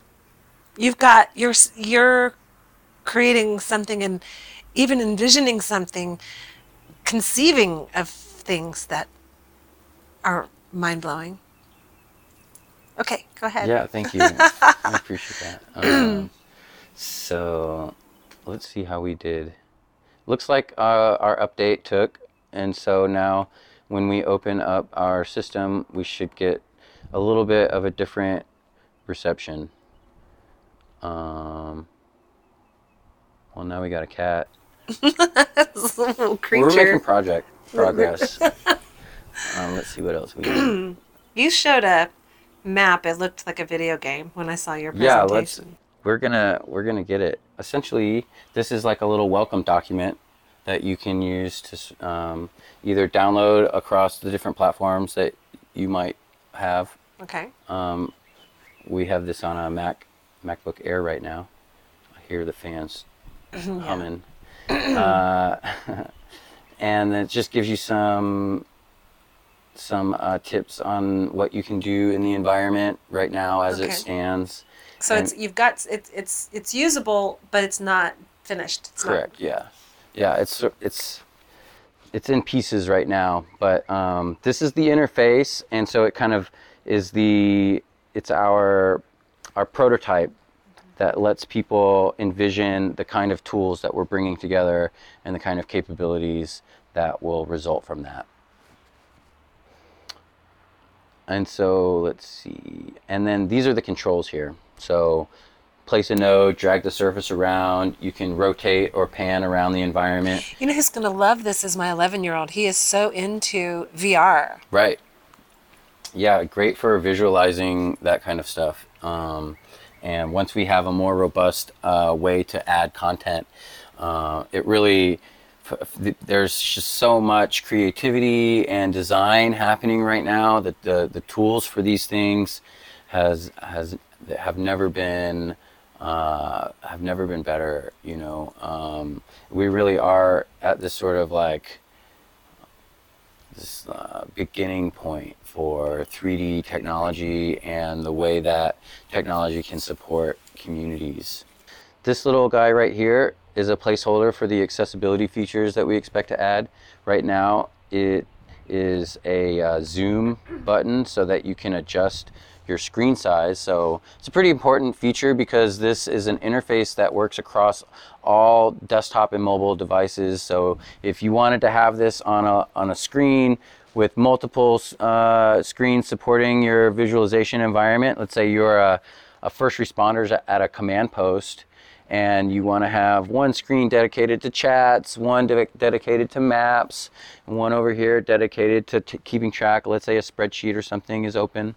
You've got you're you're creating something and even envisioning something, conceiving of things that are mind blowing. Okay, go ahead. Yeah, thank you. I appreciate that. Um, so let's see how we did. Looks like uh, our update took, and so now when we open up our system, we should get a little bit of a different reception. Um, well, now we got a cat. This little We're making project progress. um, let's see what else we got. You showed a map. It looked like a video game when I saw your Yeah, presentation. let's. We're gonna we're gonna get it. Essentially, this is like a little welcome document that you can use to um, either download across the different platforms that you might have. Okay. Um, we have this on a Mac MacBook Air right now. I hear the fans humming, uh, and it just gives you some some uh, tips on what you can do in the environment right now as Okay. it stands. So And- it's you've got it's it's it's usable, but it's not finished. It's not- Correct. Yeah, yeah. It's it's it's in pieces right now, but um, this is the interface, and so it kind of is the it's our our prototype that lets people envision the kind of tools that we're bringing together and the kind of capabilities that will result from that. And so let's see. And then these are the controls here. So place a node, drag the surface around. You can rotate or pan around the environment. You know who's going to love this is my 11 year old. He is so into VR. Right. Yeah, great for visualizing that kind of stuff. Um, and once we have a more robust uh, way to add content, uh, it really there's just so much creativity and design happening right now that the, the tools for these things has has have never been uh, have never been better. You know, um, we really are at this sort of like this uh, beginning point for 3D technology and the way that technology can support communities. This little guy right here is a placeholder for the accessibility features that we expect to add. Right now, it is a uh, zoom button so that you can adjust your screen size. So it's a pretty important feature because this is an interface that works across all desktop and mobile devices. So if you wanted to have this on a, on a screen with multiple uh, screens supporting your visualization environment, let's say you're a, a first responders at- a command post, and you want to have one screen dedicated to chats, one de- dedicated to maps, and one over here dedicated to t- keeping track. Let's say a spreadsheet or something is open,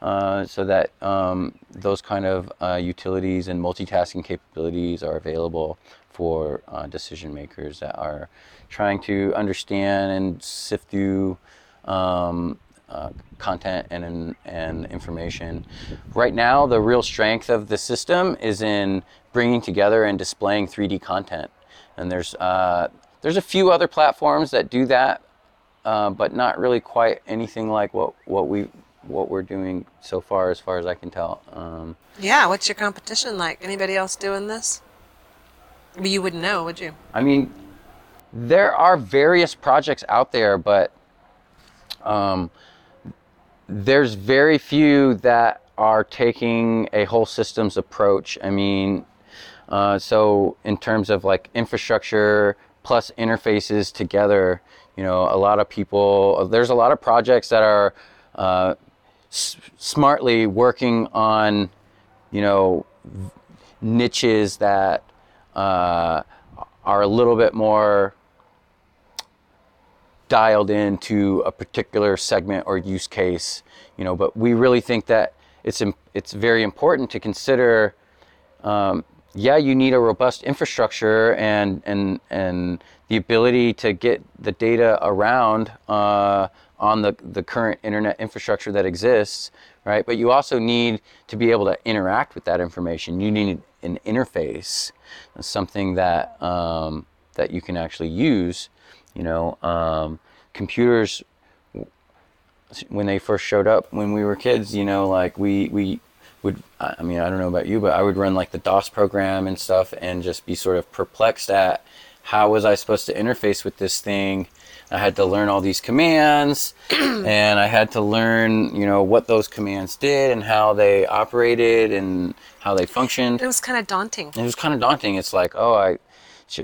so that um, those kind of uh, utilities and multitasking capabilities are available for uh, decision makers that are trying to understand and sift through um, uh, content and, and information. Right now, the real strength of the system is in bringing together and displaying 3D content. And there's uh, there's a few other platforms that do that, uh, but not really quite anything like what what we what we're doing so far, as far as I can tell. Um, Yeah, what's your competition like? Anybody else doing this? You wouldn't know, would you? I mean, there are various projects out there, but um, there's very few that are taking a whole systems approach. I mean, uh, so in terms of like infrastructure plus interfaces together, you know, a lot of people, there's a lot of projects that are uh, s- smartly working on, you know, niches that uh, are a little bit more dialed into a particular segment or use case, you know. But we really think that it's im- it's very important to consider. Um, yeah, you need a robust infrastructure and and and the ability to get the data around uh, on the the current internet infrastructure that exists, right? But you also need to be able to interact with that information. You need an interface, something that um, that you can actually use. You know, um, computers when they first showed up when we were kids, you know, like we we would I mean, I don't know about you, but I would run like the DOS program and stuff and just be sort of perplexed at how was I supposed to interface with this thing? I had to learn all these commands and I had to learn, you know, what those commands did and how they operated and how they functioned It was kind of daunting. it was kind of daunting. It's like, oh, I,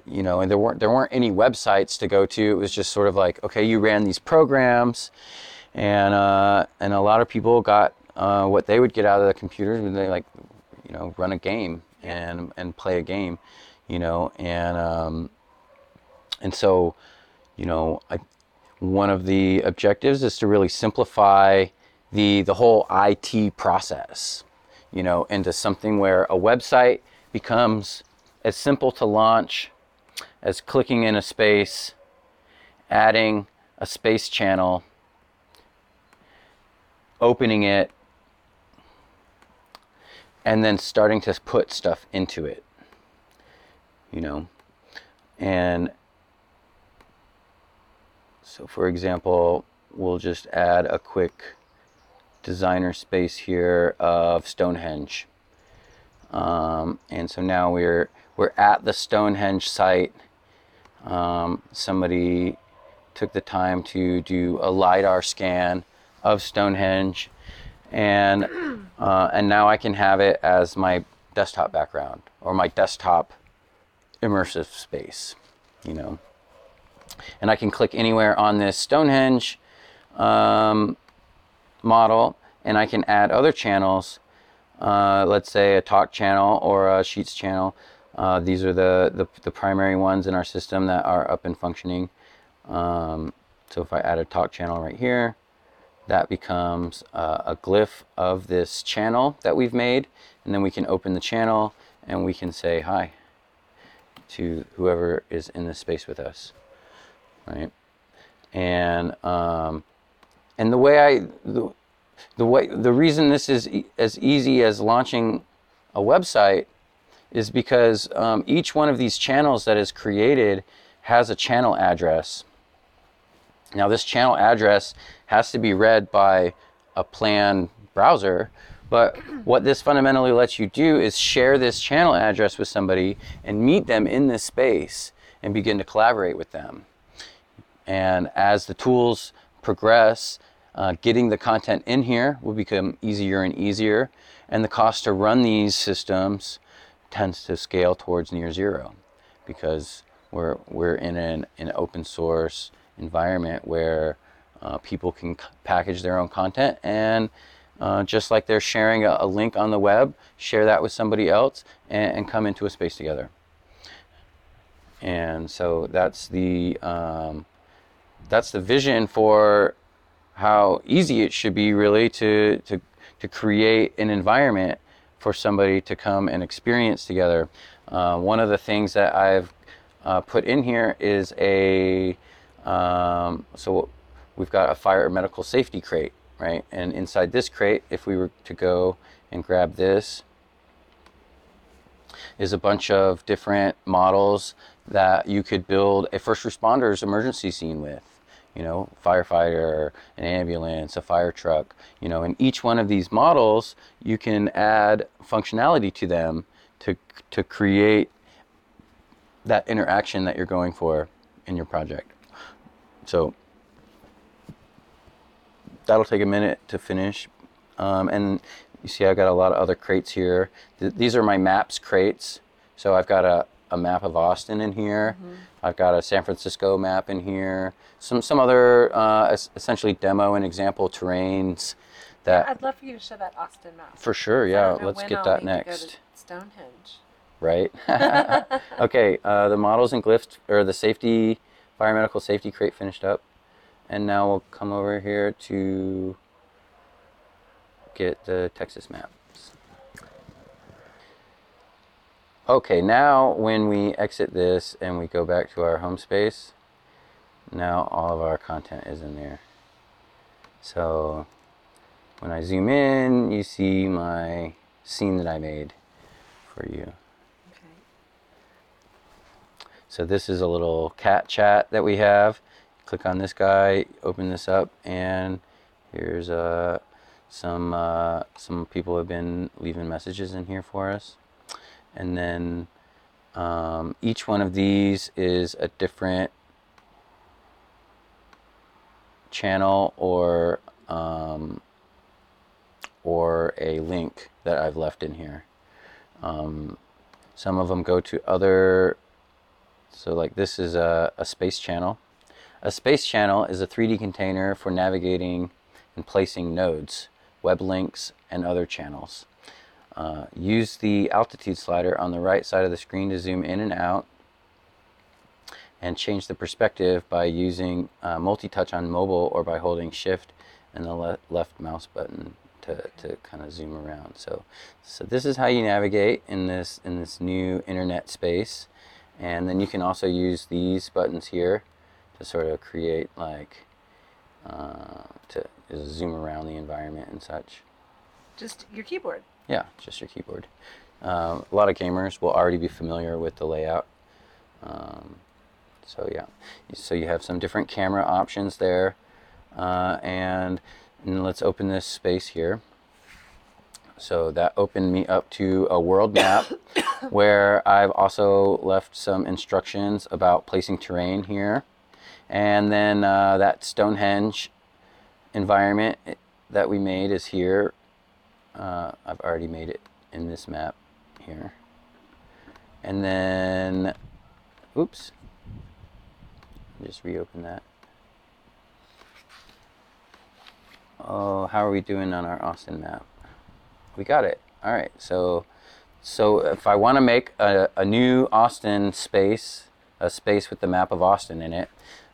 you know, and there weren't there weren't any websites to go to. It was just sort of like, okay, you ran these programs, and uh, and a lot of people got uh, what they would get out of the computers when they like, you know, run a game and and play a game, you know, and um, and so, you know, I, one of the objectives is to really simplify the the whole IT process, you know, into something where a website becomes as simple to launch as clicking in a space, adding a space channel, opening it, and then starting to put stuff into it. You know, and so for example, we'll just add a quick designer space here of Stonehenge. Um, and so now we're we're at the Stonehenge site. Um, somebody took the time to do a lidar scan of Stonehenge, and uh, and now I can have it as my desktop background or my desktop immersive space, you know. And I can click anywhere on this Stonehenge um, model, and I can add other channels. Uh, let's say a talk channel or a sheets channel. Uh, these are the, the, the primary ones in our system that are up and functioning. Um, so if I add a talk channel right here, that becomes uh, a glyph of this channel that we've made. And then we can open the channel and we can say hi to whoever is in this space with us, right? And um, and the way I the, the way the reason this is e- as easy as launching a website is because um, each one of these channels that is created has a channel address. Now this channel address has to be read by a plan browser, but what this fundamentally lets you do is share this channel address with somebody and meet them in this space and begin to collaborate with them. And as the tools progress, uh, getting the content in here will become easier and easier, and the cost to run these systems tends to scale towards near zero because we're, we're in an, an open source environment where uh, people can c- package their own content and uh, just like they're sharing a, a, link on the web, share that with somebody else and, and, come into a space together. And so that's the um, that's the vision for how easy it should be really to, to, to create an environment for somebody to come and experience together. Uh, one of the things that I've uh, put in here is a um, so we've got a fire medical safety crate, right? And inside this crate, if we were to go and grab this, is a bunch of different models that you could build a first responders emergency scene with you know, firefighter, an ambulance, a fire truck, you know, in each one of these models, you can add functionality to them to, to create that interaction that you're going for in your project. So that'll take a minute to finish. Um, and you see I've got a lot of other crates here. Th- these are my maps crates. So I've got a, a map of Austin in here. Mm-hmm. I've got a San Francisco map in here. Some some other uh, essentially demo and example terrains. That I'd love for you to show that Austin map. For sure, yeah. Let's get I'll that next. Stonehenge. Right. okay. Uh, the models and glyphs or the safety, fire medical safety crate finished up, and now we'll come over here to get the Texas map. Okay, now when we exit this and we go back to our home space, now all of our content is in there. So when I zoom in, you see my scene that I made for you. Okay. So this is a little cat chat that we have. Click on this guy, open this up, and here's uh, some uh, some people have been leaving messages in here for us and then um, each one of these is a different channel or um, or a link that I've left in here. Um, some of them go to other, so like this is a, a space channel. A space channel is a 3D container for navigating and placing nodes web links, and other channels. Uh, use the altitude slider on the right side of the screen to zoom in and out and change the perspective by using uh, multi-touch on mobile or by holding shift and the le- left mouse button to, to kind of zoom around. So, so this is how you navigate in this in this new internet space. And then you can also use these buttons here to sort of create like uh, to zoom around the environment and such. Just your keyboard. Yeah, just your keyboard. Um, a lot of gamers will already be familiar with the layout. Um, so yeah, so you have some different camera options there, uh, and, and let's open this space here. So that opened me up to a world map where I've also left some instructions about placing terrain here. And then uh, that Stonehenge environment that we made is here. Uh, I've already made it in this map here. And then, oops, just reopen that. Oh, how are we doing on our Austin map? We got it. All right. So, so if I want to make a, a new Austin space, a space with the map of Austin in it,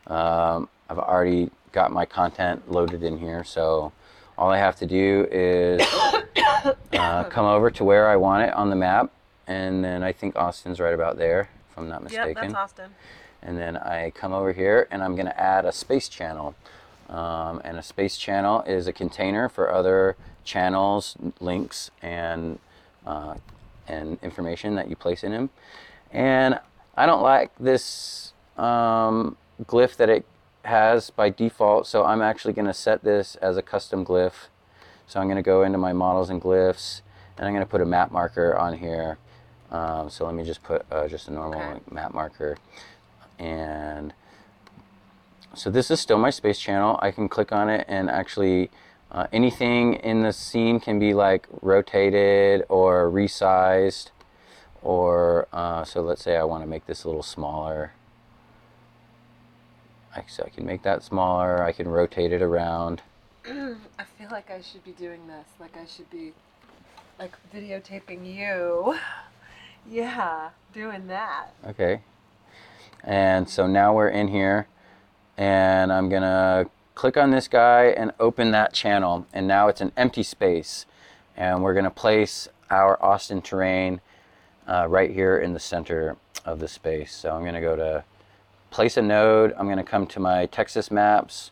um, I've already got my content loaded in here. So all I have to do is uh, come over to where I want it on the map, and then I think Austin's right about there, if I'm not mistaken. Yep, that's Austin. And then I come over here and I'm going to add a space channel. Um, and a space channel is a container for other channels, links, and uh, and information that you place in them. And I don't like this um, glyph that it has by default, so I'm actually going to set this as a custom glyph. So I'm going to go into my models and glyphs, and I'm going to put a map marker on here. Um, so let me just put uh, just a normal Okay. map marker and so this is still my space channel I can click on it and actually uh, anything in the scene can be like rotated or resized or uh, so let's say I want to make this a little smaller so I can make that smaller I can rotate it around I feel like I should be doing this. Like I should be like videotaping you. Yeah, doing that. Okay. And so now we're in here and I'm gonna click on this guy and open that channel and now it's an empty space and we're gonna place our Austin terrain uh, right here in the center of the space. So I'm gonna go to place a node, I'm gonna come to my Texas maps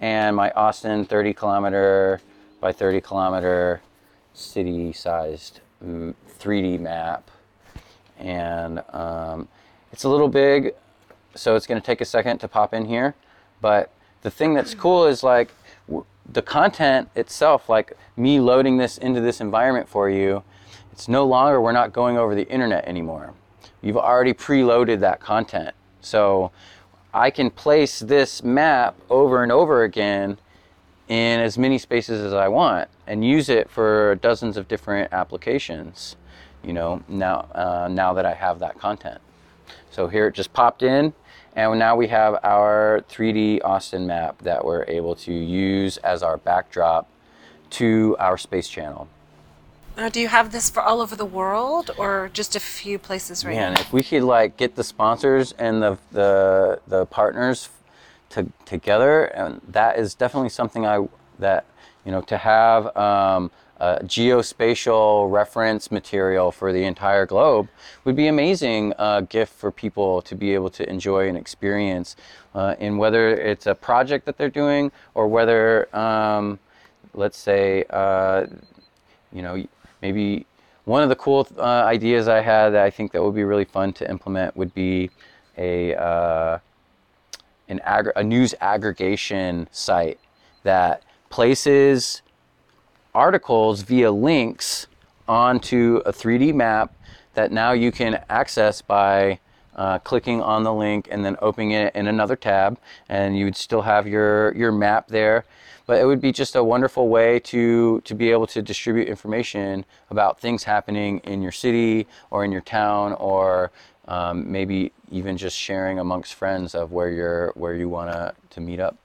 and my Austin 30 kilometer by 30 kilometer city sized 3D map. And um, it's a little big so it's going to take a second to pop in here. But the thing that's cool is like the content itself like me loading this into this environment for you it's no longer we're not going over the internet anymore. You've already preloaded that content so i can place this map over and over again in as many spaces as I want and use it for dozens of different applications. You know, now uh, now that I have that content. So here it just popped in, and now we have our 3D Austin map that we're able to use as our backdrop to our space channel. Now, do you have this for all over the world or just a few places right Man, now? if we could like get the sponsors and the the the partners to, together, and that is definitely something I that you know to have um, a geospatial reference material for the entire globe would be amazing uh, gift for people to be able to enjoy and experience uh, in whether it's a project that they're doing or whether um, let's say uh, you know maybe one of the cool uh, ideas I had that I think that would be really fun to implement would be a uh, an aggr- a news aggregation site that places articles via links onto a 3D map that now you can access by uh, clicking on the link and then opening it in another tab, and you would still have your your map there. But it would be just a wonderful way to to be able to distribute information about things happening in your city or in your town, or um, maybe even just sharing amongst friends of where you're where you want to to meet up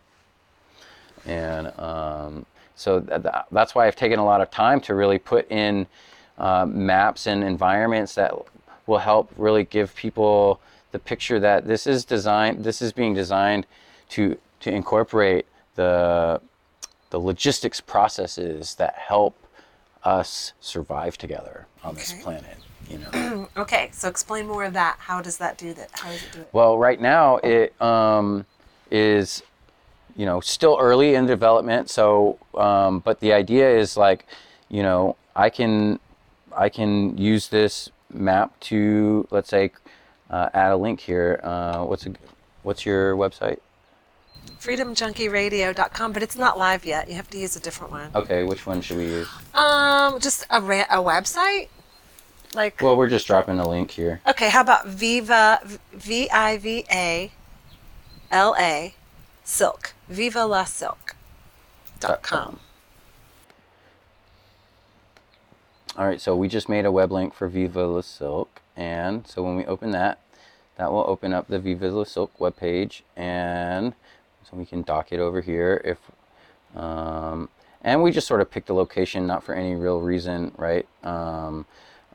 and um, so th- that's why I've taken a lot of time to really put in uh, maps and environments that will help really give people the picture that this is designed. This is being designed to to incorporate the the logistics processes that help us survive together on this planet. You know. Okay, so explain more of that. How does that do that? How does it do it? Well, right now it um, is, you know, still early in development. So, um, but the idea is like, you know, I can, I can use this map to, let's say, uh, add a link here. Uh, what's a, what's your website? freedomjunkieradio.com, but it's not live yet. You have to use a different one. Okay, which one should we use? Um, just a ra- a website, like Well, we're just dropping a link here. okay. How about Viva V I V A L A Silk Viva La Silk dot com. All right, so we just made a web link for Viva La Silk, and so when we open that, that will open up the Viva La Silk webpage, and so we can dock it over here if, um, and we just sort of picked a location not for any real reason, right? Um,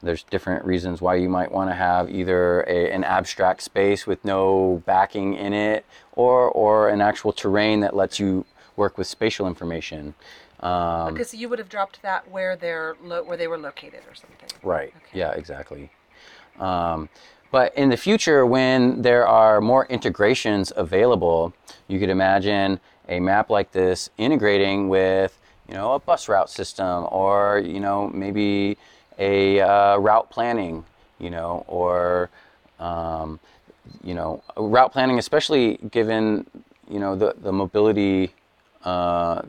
there's different reasons why you might want to have either a, an abstract space with no backing in it, or or an actual terrain that lets you work with spatial information. Um, Okay, so you would have dropped that where they're lo- where they were located or something. Right. Okay. Yeah, exactly. Um, but in the future, when there are more integrations available, you could imagine a map like this integrating with, you know, a bus route system, or you know, maybe a uh, route planning, you know, or um, you know, route planning, especially given you know the the mobility. Uh,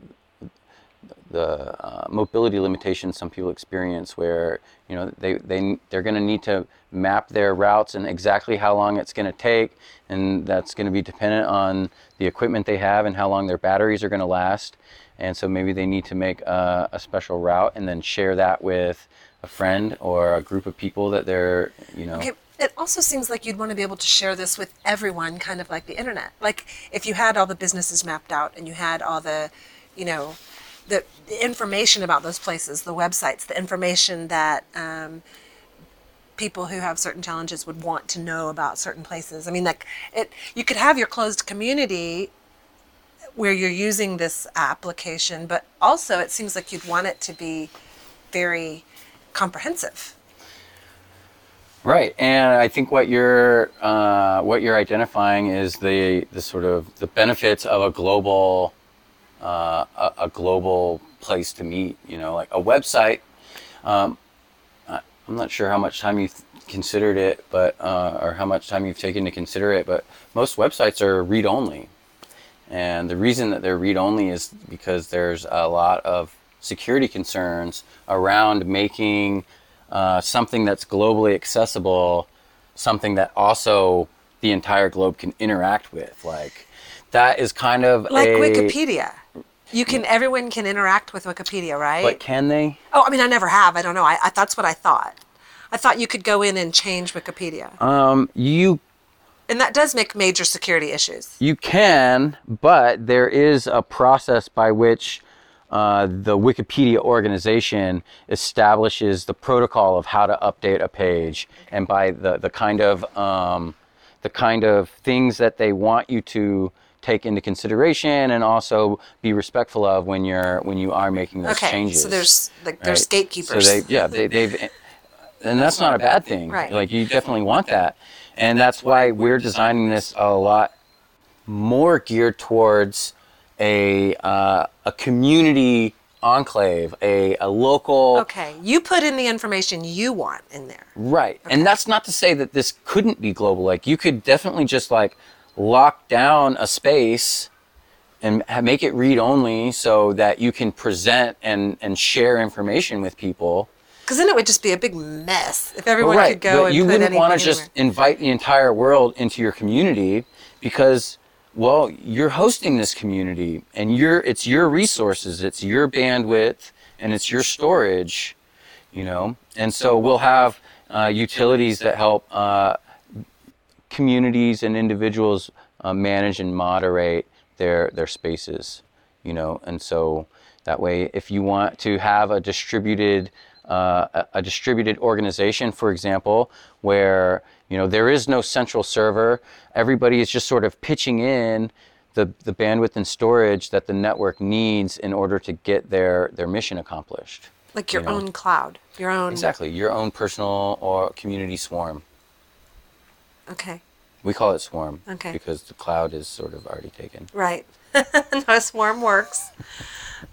the uh, mobility limitations some people experience where you know they, they they're going to need to map their routes and exactly how long it's going to take and that's going to be dependent on the equipment they have and how long their batteries are going to last and so maybe they need to make a, a special route and then share that with a friend or a group of people that they're you know Okay, it also seems like you'd want to be able to share this with everyone, kind of like the internet. Like if you had all the businesses mapped out and you had all the, you know, the, the information about those places, the websites, the information that um, people who have certain challenges would want to know about certain places. I mean, like it, you could have your closed community where you're using this application, but also it seems like you'd want it to be very comprehensive. Right, and I think what you're uh, what you're identifying is the the sort of the benefits of a global uh, a, a global place to meet. You know, like a website. Um, I- I'm not sure how much time you've considered it, but uh, or how much time you've taken to consider it. But most websites are read only, and the reason that they're read only is because there's a lot of security concerns around making uh, something that's globally accessible, something that also the entire globe can interact with. Like that is kind of like a, Wikipedia. You can everyone can interact with Wikipedia, right? But can they? oh, I mean, I never have. I don't know. I, I that's what I thought. I thought you could go in and change Wikipedia, Um, you and that does make major security issues. You can, but there is a process by which uh, the Wikipedia organization establishes the protocol of how to update a page, and by the the kind of um, the kind of things that they want you to take into consideration and also be respectful of when you're when you are making those Okay, changes. so there's like there's right? gatekeepers. So they, yeah, they, they've, and that's not a bad thing. Right. Like you definitely want that, and that's why we're designing this a lot more geared towards a uh, a community enclave, a a local. okay, you put in the information you want in there. Right. And that's not to say that this couldn't be global. Like you could definitely just like lock down a space and make it read only so that you can present and and share information with people. Because then it would just be a big mess if everyone right. could go and you wouldn't want to just invite the entire world into your community because well, you're hosting this community and you're it's your resources, it's your bandwidth and it's your storage, you know. And so we'll have uh, utilities that help uh, communities and individuals uh, manage and moderate their their spaces, you know. And so That way, if you want to have a distributed uh, a, a distributed organization, for example, where you know there is no central server, everybody is just sort of pitching in the, the bandwidth and storage that the network needs in order to get their, their mission accomplished. Like your you know? own cloud, your own. Exactly, your own personal or community swarm. Okay. We call it swarm Okay. because the cloud is sort of already taken. Right. no, swarm works.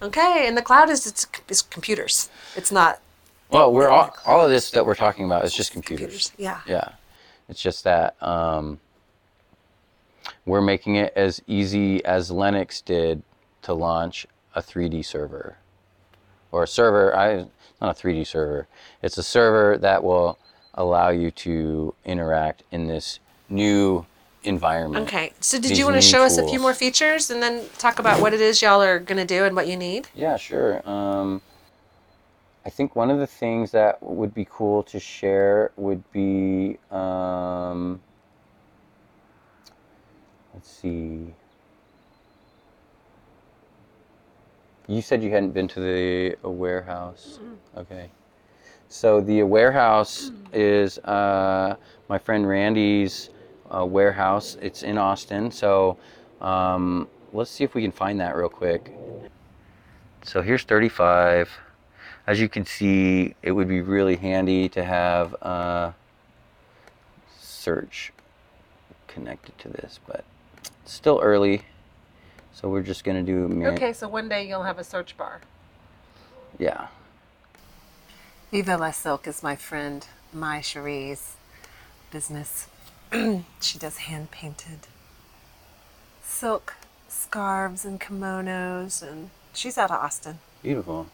Okay, and the cloud is it's, it's computers. It's not Well, we're all, all of this that we're talking about is just computers. computers. Yeah. Yeah, it's just that um, we're making it as easy as Linux did to launch a 3D server, or a server. I not a 3D server. It's a server that will allow you to interact in this new environment. Okay. So did These you want to show us a few more features and then talk about what it is y'all are going to do and what you need? Yeah, sure. Um, I think one of the things that would be cool to share would be, um, let's see. You said you hadn't been to the a warehouse. Okay. So the warehouse is uh, my friend Randy's uh, warehouse. It's in Austin. So um, let's see if we can find that real quick. So here's 35. As you can see, it would be really handy to have uh, search connected to this, but it's still early. So we're just gonna do man- Okay, so one day you'll have a search bar. Yeah. Viva La Silk is my friend, my Cherie's business. she does hand painted silk scarves and kimonos, and she's out of Austin. Beautiful.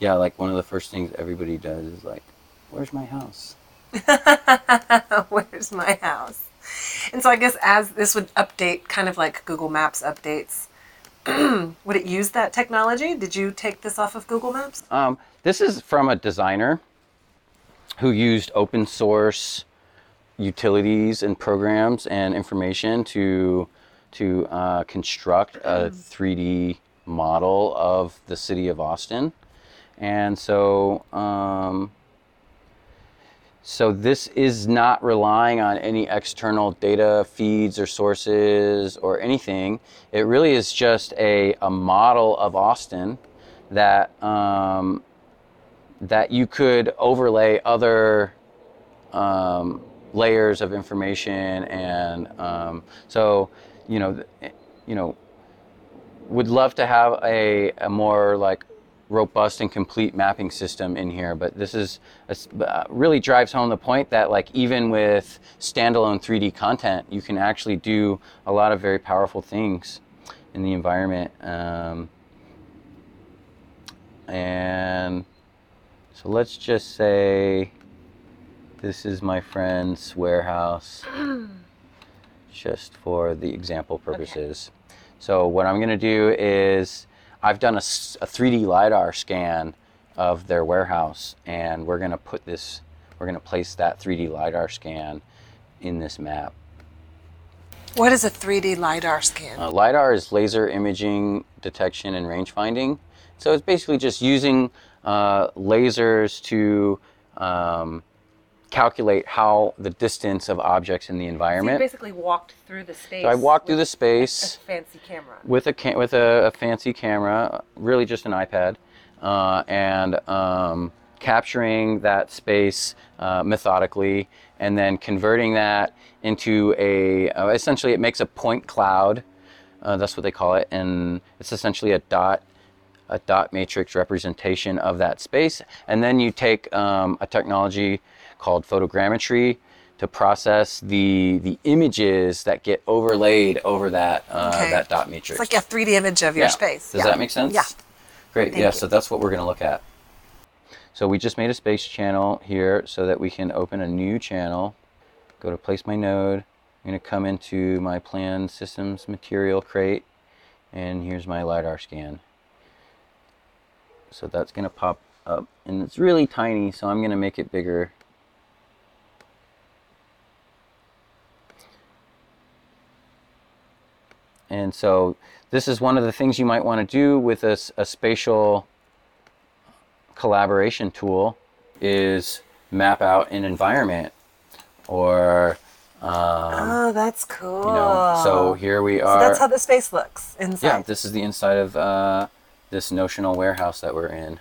Yeah, like one of the first things everybody does is like, "Where's my house?" Where's my house? And so I guess as this would update, kind of like Google Maps updates, would it use that technology? Did you take this off of Google Maps? Um, this is from a designer who used open source utilities and programs and information to to uh, construct a 3D model of the city of Austin, and so um, so this is not relying on any external data feeds or sources or anything. It really is just a, a model of Austin that um, that you could overlay other um, layers of information and um, so you know you know would love to have a, a more like robust and complete mapping system in here but this is a uh, really drives home the point that like even with standalone 3d content you can actually do a lot of very powerful things in the environment um, and so let's just say this is my friend's warehouse just for the example purposes. So what I'm going to do is I've done a 3D LiDAR scan of their warehouse and we're going to put this, we're going to place that 3D LiDAR scan in this map. What is a 3D LiDAR scan? Uh, LiDAR is laser imaging detection and range finding. So it's basically just using uh, lasers to um, calculate how the distance of objects in the environment. basically walked through the space. So I walked through the space fancy camera. with a ca- with a, a fancy camera, really just an iPad, uh, and um, capturing that space uh, methodically, and then converting that into a uh, essentially it makes a point cloud. Uh, that's what they call it, and it's essentially a dot a dot matrix representation of that space, and then you take um, a technology called photogrammetry to process the the images that get overlaid over that uh, Okay. that dot matrix. It's like a 3D image of your Yeah. space. Does Yeah. that make sense? Yeah. Great. Thank yeah. you. So that's what we're going to look at. So we just made a space channel here so that we can open a new channel. Go to place my node. I'm going to come into my Plan Systems material crate, and here's my lidar scan. So that's going to pop up, and it's really tiny, so I'm going to make it bigger. And so this is one of the things you might want to do with a spatial collaboration tool is map out an environment or oh, that's cool. you know so here we are So that's how the space looks inside. yeah this is the inside of uh, this notional warehouse that we're in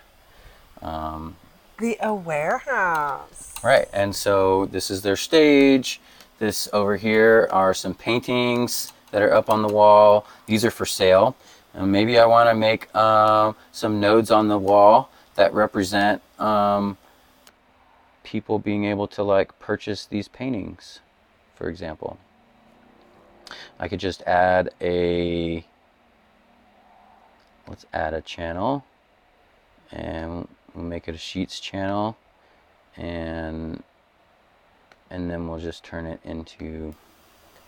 um, the a warehouse. Right, and so this is their stage. This over here are some paintings that are up on the wall. These are for sale. And maybe I want to make um, some nodes on the wall that represent um, people being able to like purchase these paintings, for example. I could just add a. Let's add a channel, and we'll make it a sheets channel and and then we'll just turn it into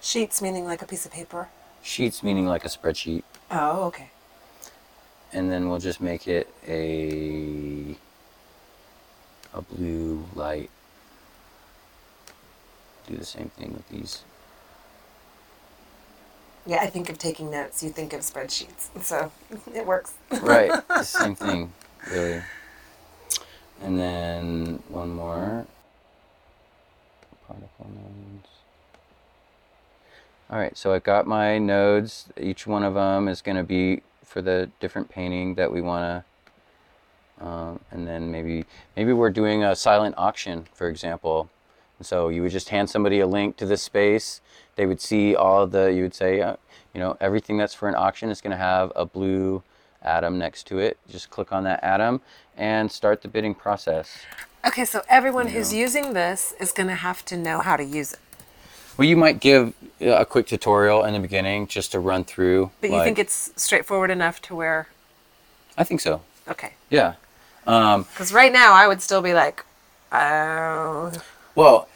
Sheets meaning like a piece of paper. sheets meaning like a spreadsheet Oh, okay. and then we'll just make it a a blue light do the same thing with these Yeah, I think of taking notes. You think of spreadsheets, so it works. right same thing really and then one more particle nodes all right so I've got my nodes. Each one of them is going to be for the different painting that we want to um, and then maybe maybe we're doing a silent auction for example. And so you would just hand somebody a link to this space. They would see all the you would say uh, you know everything that's for an auction is going to have a blue atom next to it. Just click on that atom and start the bidding process. Okay, so everyone who's using this is going to have to know how to use it. Well you might give uh, a quick tutorial in the beginning just to run through But you like- think it's straightforward enough to where, i think so okay. yeah um, Because right now I would still be like, oh, Well,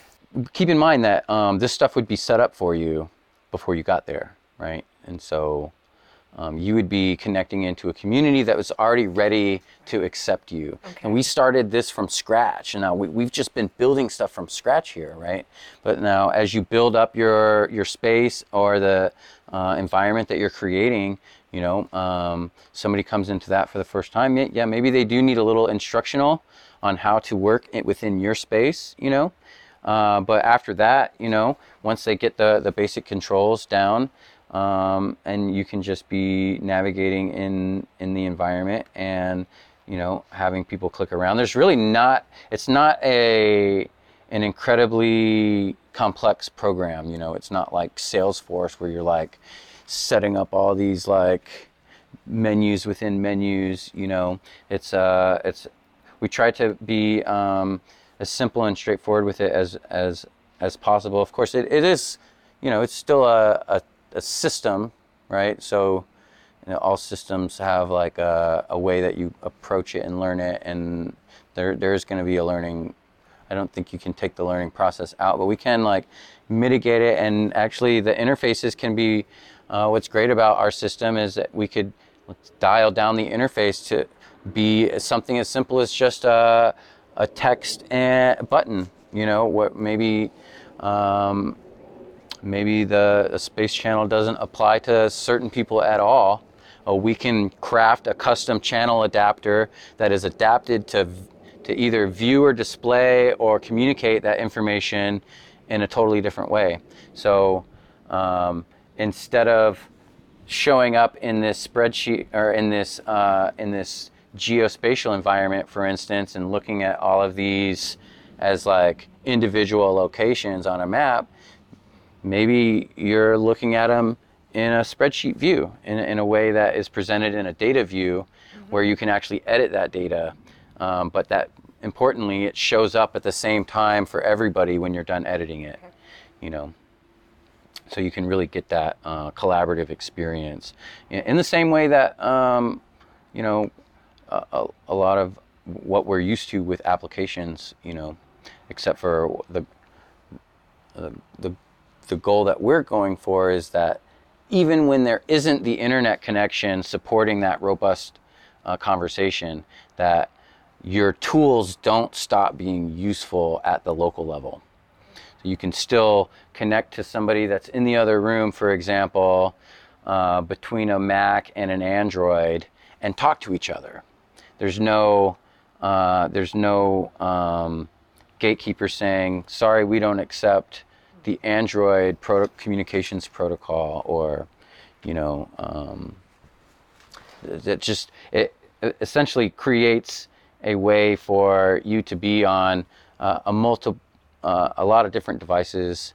keep in mind that um, this stuff would be set up for you before you got there, right? And so um, you would be connecting into a community that was already ready to accept you. Okay. And we started this from scratch. And now we, we've just been building stuff from scratch here, right? But now as you build up your, your space or the uh, environment that you're creating, you know, um, somebody comes into that for the first time, yeah, yeah, maybe they do need a little instructional on how to work it within your space, you know. Uh, but after that, you know, once they get the, the basic controls down, um, and you can just be navigating in in the environment and you know having people click around. There's really not. It's not a an incredibly complex program. You know, it's not like Salesforce where you're like setting up all these like menus within menus. You know, it's uh, it's we try to be um, as simple and straightforward with it as as as possible. Of course, it, it is, you know, it's still a, a, a system, right? So you know, all systems have like a, a way that you approach it and learn it, and there there's going to be a learning. I don't think you can take the learning process out, but we can like mitigate it, and actually the interfaces can be. Uh, what's great about our system is that we could dial down the interface to be something as simple as just a, a text and button. You know, what maybe um, maybe the, the space channel doesn't apply to certain people at all. Uh, we can craft a custom channel adapter that is adapted to to either view or display or communicate that information in a totally different way. So um, instead of showing up in this spreadsheet or in this uh, in this geospatial environment, for instance, and looking at all of these as like individual locations on a map, maybe you're looking at them in a spreadsheet view in, in a way that is presented in a data view where you can actually edit that data. Um, but that importantly, it shows up at the same time for everybody when you're done editing it. You know, so you can really get that uh, collaborative experience in, in the same way that um, you know a, a, lot of what we're used to with applications. You know, except for the uh, the the goal that we're going for is that even when there isn't the internet connection supporting that robust uh, conversation, that your tools don't stop being useful at the local level. So you can still connect to somebody that's in the other room, for example, uh, between a Mac and an Android and talk to each other. There's no uh, there's no um, gatekeeper saying, "Sorry, we don't accept the Android proto- communications protocol," or you know, um, that just it essentially creates a way for you to be on uh, a multi, uh, a lot of different devices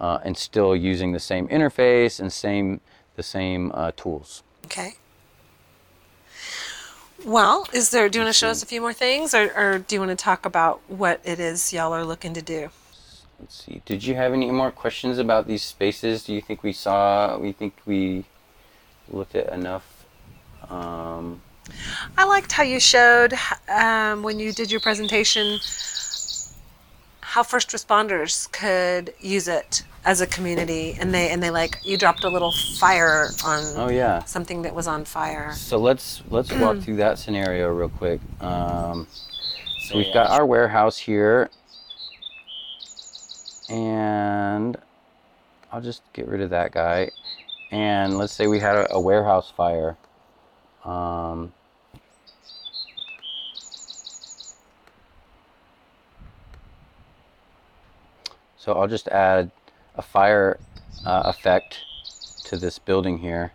uh, and still using the same interface and same the same uh, tools. Okay. Well, is there? Do you want to show us a few more things, or, or do you want to talk about what it is y'all are looking to do? Let's see. Did you have any more questions about these spaces? Do you think we saw? We think we looked at enough. Um, I liked how you showed um, when you did your presentation how first responders could use it as a community, and they and they like you dropped a little fire on oh yeah. something that was on fire. So let's let's walk through that scenario real quick. Um, so we've got our warehouse here, and I'll just get rid of that guy. And let's say we had a, a warehouse fire. Um, so I'll just add a fire uh, effect to this building here,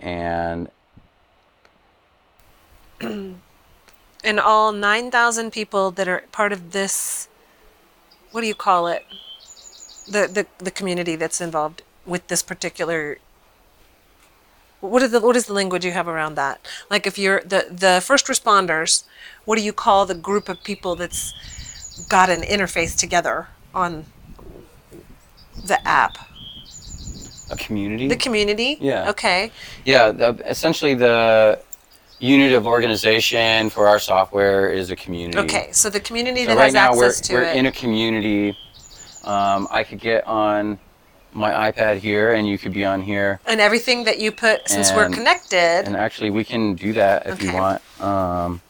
and And all nine thousand people that are part of this, what do you call it? The the the community that's involved with this particular. What is the what is the language you have around that? Like if you're the the first responders, what do you call the group of people that's got an interface together on the app? a community. The community. Yeah. Okay. Yeah, the, essentially the unit of organization for our software is a community. Okay. So the community So that right has now we're, access to we're it. in a community. Um, I could get on my iPad here, and you could be on here. and everything that you put since we're connected. And actually, we can do that if you want. Um,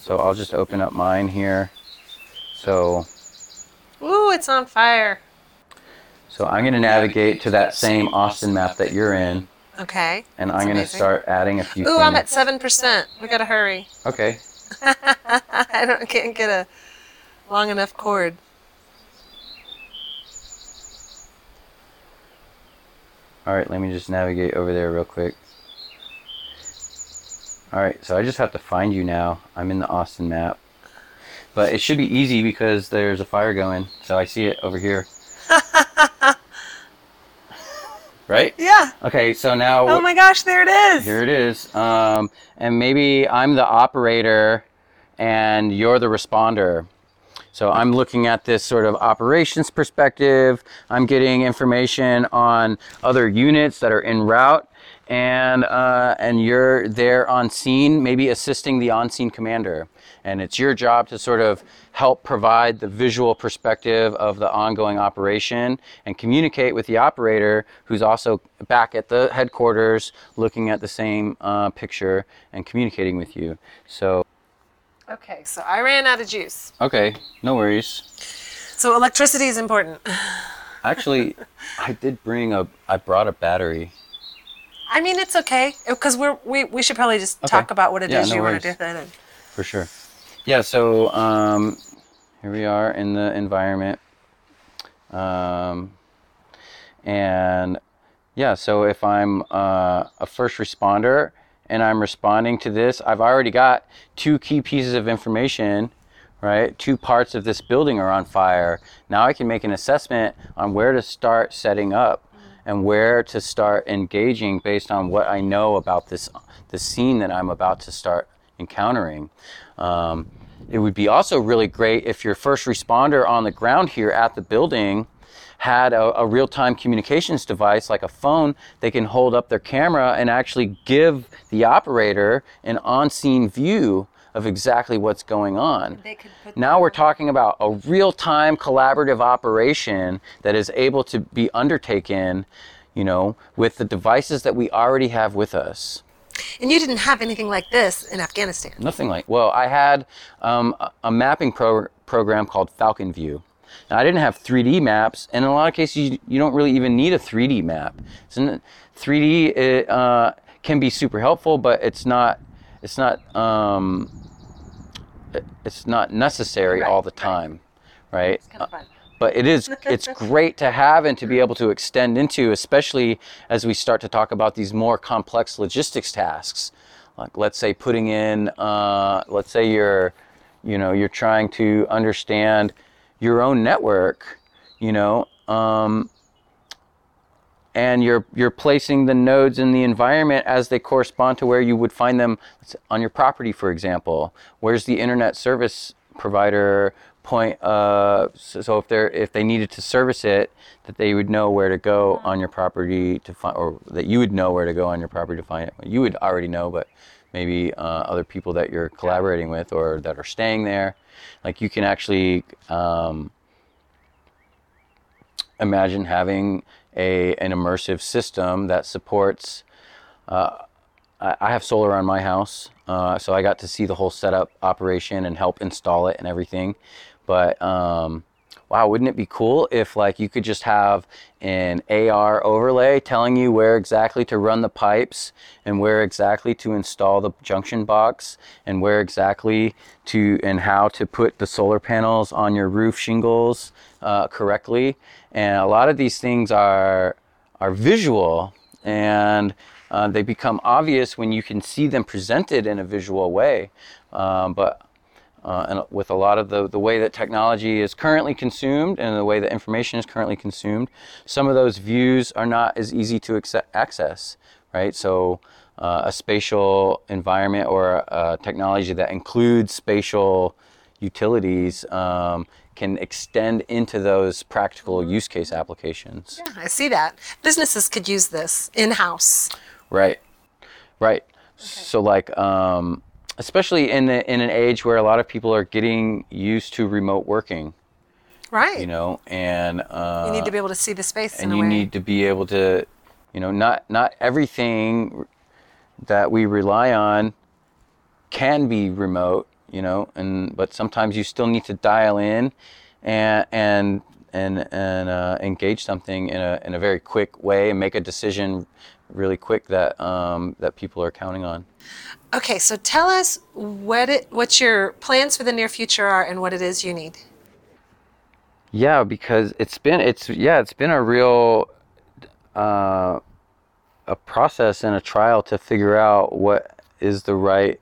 so I'll just open up mine here. So, Ooh, it's on fire. so I'm going to navigate to that same Austin map that you're in, Okay. and I'm going to amazing. start adding a few Ooh. I'm at seven percent. We gotta hurry. Okay. I don't can't get a long enough cord. All right, let me just navigate over there real quick. All right, so I just have to find you now. I'm in the Austin map. But it should be easy because there's a fire going. So I see it over here. right? Yeah. Okay, so now Oh my gosh, there it is. here it is. Um, and maybe I'm the operator and you're the responder. So I'm looking at this sort of operations perspective. I'm getting information on other units that are en route, and uh, and you're there on scene, maybe assisting the on-scene commander. And it's your job to sort of help provide the visual perspective of the ongoing operation and communicate with the operator, who's also back at the headquarters, looking at the same uh, picture and communicating with you. So Okay, so I ran out of juice. okay, no worries. So electricity is important. Actually, I did bring a. I brought a battery. I mean, it's okay because we're we, we should probably just Okay. talk about what it is Yeah, no you want to do then. For sure. Yeah. So um, here we are in the environment, um, and yeah. So if I'm uh, a first responder and I'm responding to this, I've already got two key pieces of information. Right, two parts of this building are on fire. Now I can make an assessment on where to start setting up and where to start engaging based on what I know about this the scene that I'm about to start encountering. Um, it would be also really great if your first responder on the ground here at the building had a, a real-time communications device like a phone they can hold up their camera and actually give the operator an on-scene view of exactly what's going on. They could put now we're talking about a real-time collaborative operation that is able to be undertaken you know with the devices that we already have with us And you didn't have anything like this in Afghanistan. Nothing like. Well, I had um, a- a mapping pro- program called FalconView, Now, I didn't have 3D maps, and in a lot of cases, you, you don't really even need a 3D map. So 3D it, uh, can be super helpful, but it's not it's not um, it's not necessary Right, all the right. time, right? It's kind of fun. But it is it's great to have and to be able to extend into especially as we start to talk about these more complex logistics tasks. Like let's say putting in uh, let's say you're you know you're trying to understand your own network you know um, and you're you're placing the nodes in the environment as they correspond to where you would find them on your property for example. Where's the internet service provider point uh, so, so if they're if they needed to service it that they would know where to go on your property to find or that you would know where to go on your property to find it you would already know but maybe uh, other people that you're collaborating with or that are staying there like you can actually um, imagine having a an immersive system that supports. Uh, I, I have solar on my house, uh, so I got to see the whole setup operation and help install it and everything. But um, wow, wouldn't it be cool if like you could just have an AR overlay telling you where exactly to run the pipes and where exactly to install the junction box and where exactly to and how to put the solar panels on your roof shingles uh, correctly. And a lot of these things are are visual and uh, they become obvious when you can see them presented in a visual way. Um, but uh, and with a lot of the, the way that technology is currently consumed and the way that information is currently consumed, some of those views are not as easy to access, right? So uh, a spatial environment or a technology that includes spatial utilities um, can extend into those practical use case applications. I see that. Businesses could use this in house. Right, right. So like, um, especially in the, in an age where a lot of people are getting used to remote working, Right. you know, and uh, you need to be able to see the space and in a you way. need to be able to, you know, not not everything that we rely on can be remote, you know, and but sometimes you still need to dial in and and and and uh, engage something in a in a very quick way and make a decision really quick that um, that people are counting on. Okay, so tell us what it, what your plans for the near future are and what it is you need. Yeah, because it's been it's yeah it's been a real uh, a process and a trial to figure out what is the right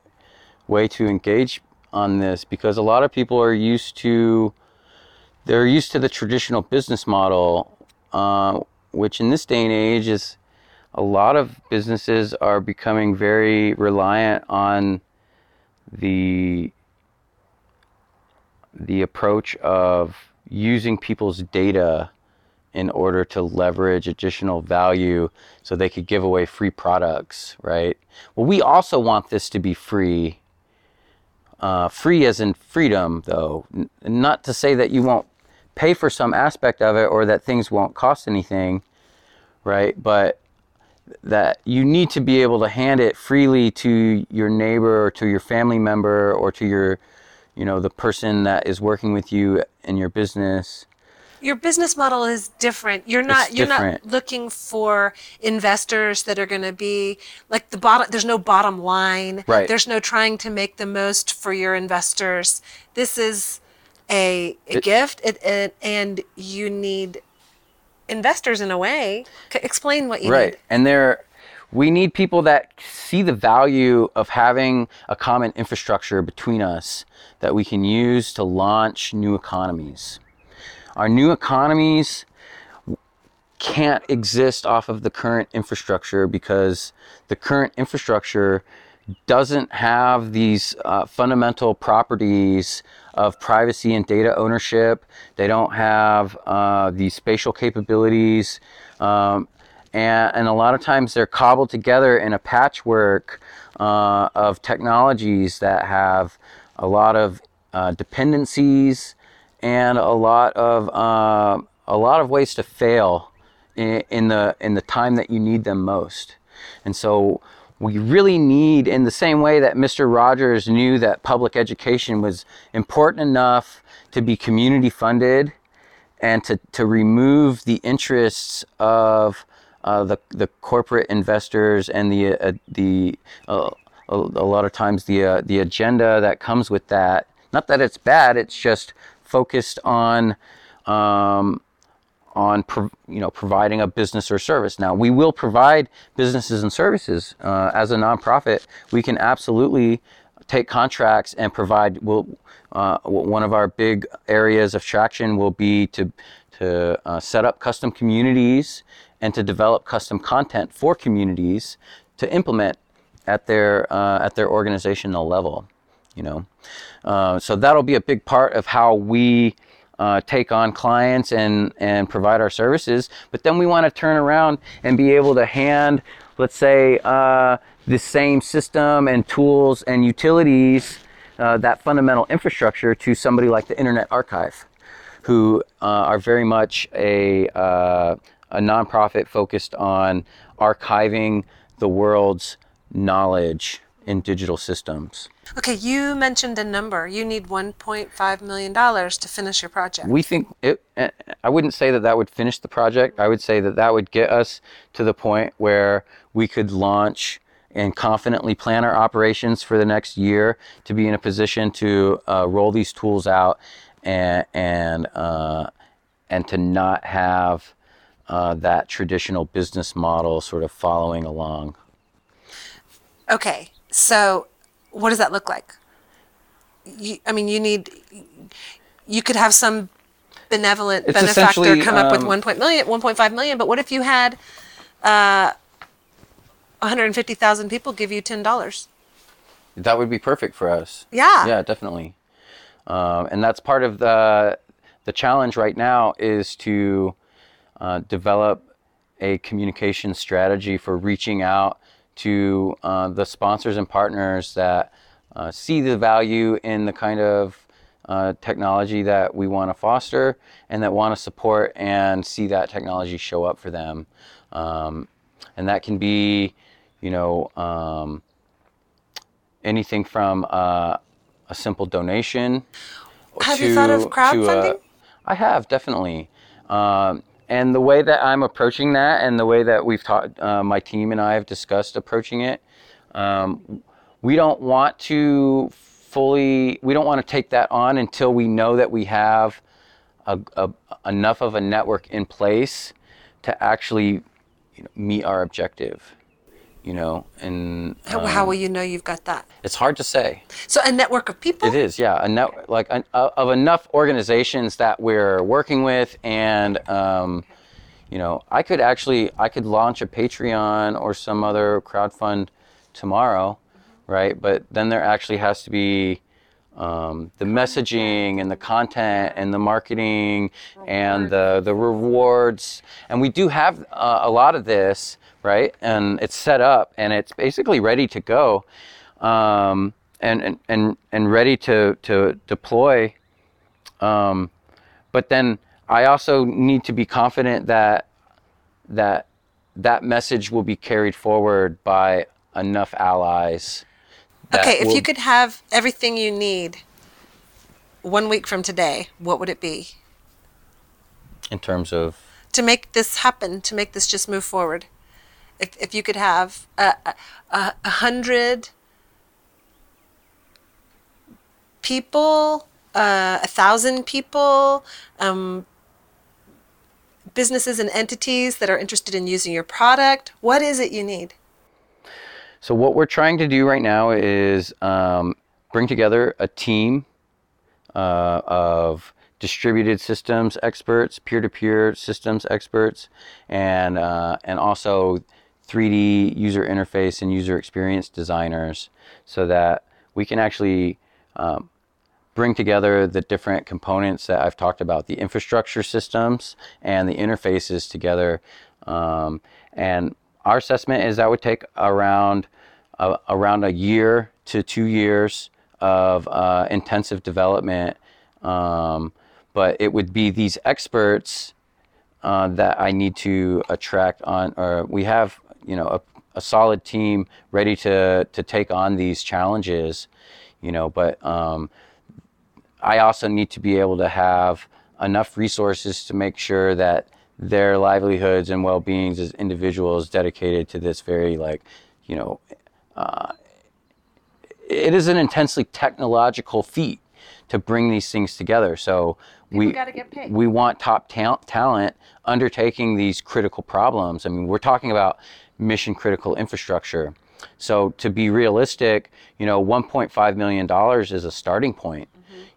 way to engage on this because a lot of people are used to they're used to the traditional business model, uh, which in this day and age is a lot of businesses are becoming very reliant on the the approach of using people's data in order to leverage additional value so they could give away free products, right? Well, we also want this to be free. Uh, free as in freedom, though. N- not to say that you won't pay for some aspect of it or that things won't cost anything, right? But that you need to be able to hand it freely to your neighbor or to your family member or to your you know the person that is working with you in your business Your business model is different. You're not different. you're not looking for investors that are going to be like the bottom there's no bottom line. Right. There's no trying to make the most for your investors. This is a, a It- gift it, it, and you need investors in a way. C- explain what you right need. and there we need people that see the value of having a common infrastructure between us that we can use to launch new economies our new economies can't exist off of the current infrastructure because the current infrastructure doesn't have these uh, fundamental properties of privacy and data ownership. They don't have uh, these spatial capabilities. Um, and, and a lot of times they're cobbled together in a patchwork uh, of technologies that have a lot of uh, dependencies and a lot of uh, a lot of ways to fail in, in the in the time that you need them most. And so we really need, in the same way that Mr. Rogers knew that public education was important enough to be community funded and to, to remove the interests of uh, the, the corporate investors and the, uh, the uh, a, lot of times the, uh, the agenda that comes with that. Not that it's bad, it's just focused on um, on pro, you know providing a business or service. Now we will provide businesses and services uh, as a nonprofit. We can absolutely take contracts and provide. Will uh, one of our big areas of traction will be to to uh, set up custom communities and to develop custom content for communities to implement at their uh, at their organizational level. You know, uh, so that'll be a big part of how we uh, take on clients and, and provide our services. But then we want to turn around and be able to hand, let's say, uh, the same system and tools and utilities, uh, that fundamental infrastructure to somebody like the Internet Archive, who uh, are very much a, uh, a nonprofit focused on archiving the world's knowledge in digital systems. Okay, you mentioned a number. You need 1.5 million dollars to finish your project. We think it. Eh, I wouldn't say that that would finish the project. I would say that that would get us to the point where we could launch and confidently plan our operations for the next year to be in a position to uh, roll these tools out and and uh, and to not have uh, that traditional business model sort of following along. Okay, so what does that look like? You, I mean, you need, you could have some benevolent It's benefactor come up with um, 1. point million, 1.5 million, but what if you had uh, 150,000 people give you $10? That would be perfect for us. Yeah. Yeah, definitely. Um, and that's part of the the challenge right now is to uh, develop a communication strategy for reaching out to uh, the sponsors and partners that uh, see the value in the kind of uh, technology that we want to foster and that want to support and see that technology show up for them. Um, and that can be, you know, um, anything from uh, a simple donation. Have you thought of to- to, uh, crowdfunding? I have definitely. Um, and the way that I'm approaching that, and the way that we've taught, uh, my team and I have discussed approaching it, um, we don't want to fully, we don't want to take that on until we know that we have a, a, enough of a network in place to actually you know, meet our objective. You know, and How, how um, will you know you've got that? it's hard to say. So a network of people? It is, yeah, a net, like an, uh, of enough organizations that we're working with, and um, you know, I could actually I could launch a Patreon or some other crowdfund tomorrow, right? But then there actually has to be um, the messaging and the content and the marketing and the the rewards, and we do have uh, a lot of this, right? And it's set up and it's basically ready to go. Um, and, and, and, and ready to, to deploy. Um, but then I also need to be confident that that that message will be carried forward by enough allies. Okay, if will- you could have everything you need one week from today, what would it be? in terms of to make this happen, to make this just move forward. If, if you could have a, a, a hundred people, uh, a thousand people, um, businesses and entities that are interested in using your product, what is it you need? So what we're trying to do right now is um, bring together a team uh, of distributed systems experts, peer-to-peer systems experts, and uh, and also 3D user interface and user experience designers, so that we can actually um, bring together the different components that I've talked about, the infrastructure systems and the interfaces together. Um, and our assessment is that would take around uh, around a year to two years of uh, intensive development. Um, but it would be these experts uh, that I need to attract on, or we have, you know, a, a solid team ready to to take on these challenges, you know. But um, I also need to be able to have enough resources to make sure that their livelihoods and well-beings as individuals dedicated to this very like you know uh, it is an intensely technological feat to bring these things together so we get paid. we want top ta- talent undertaking these critical problems i mean we're talking about mission critical infrastructure. So to be realistic you know 1.5 million dollars is a starting point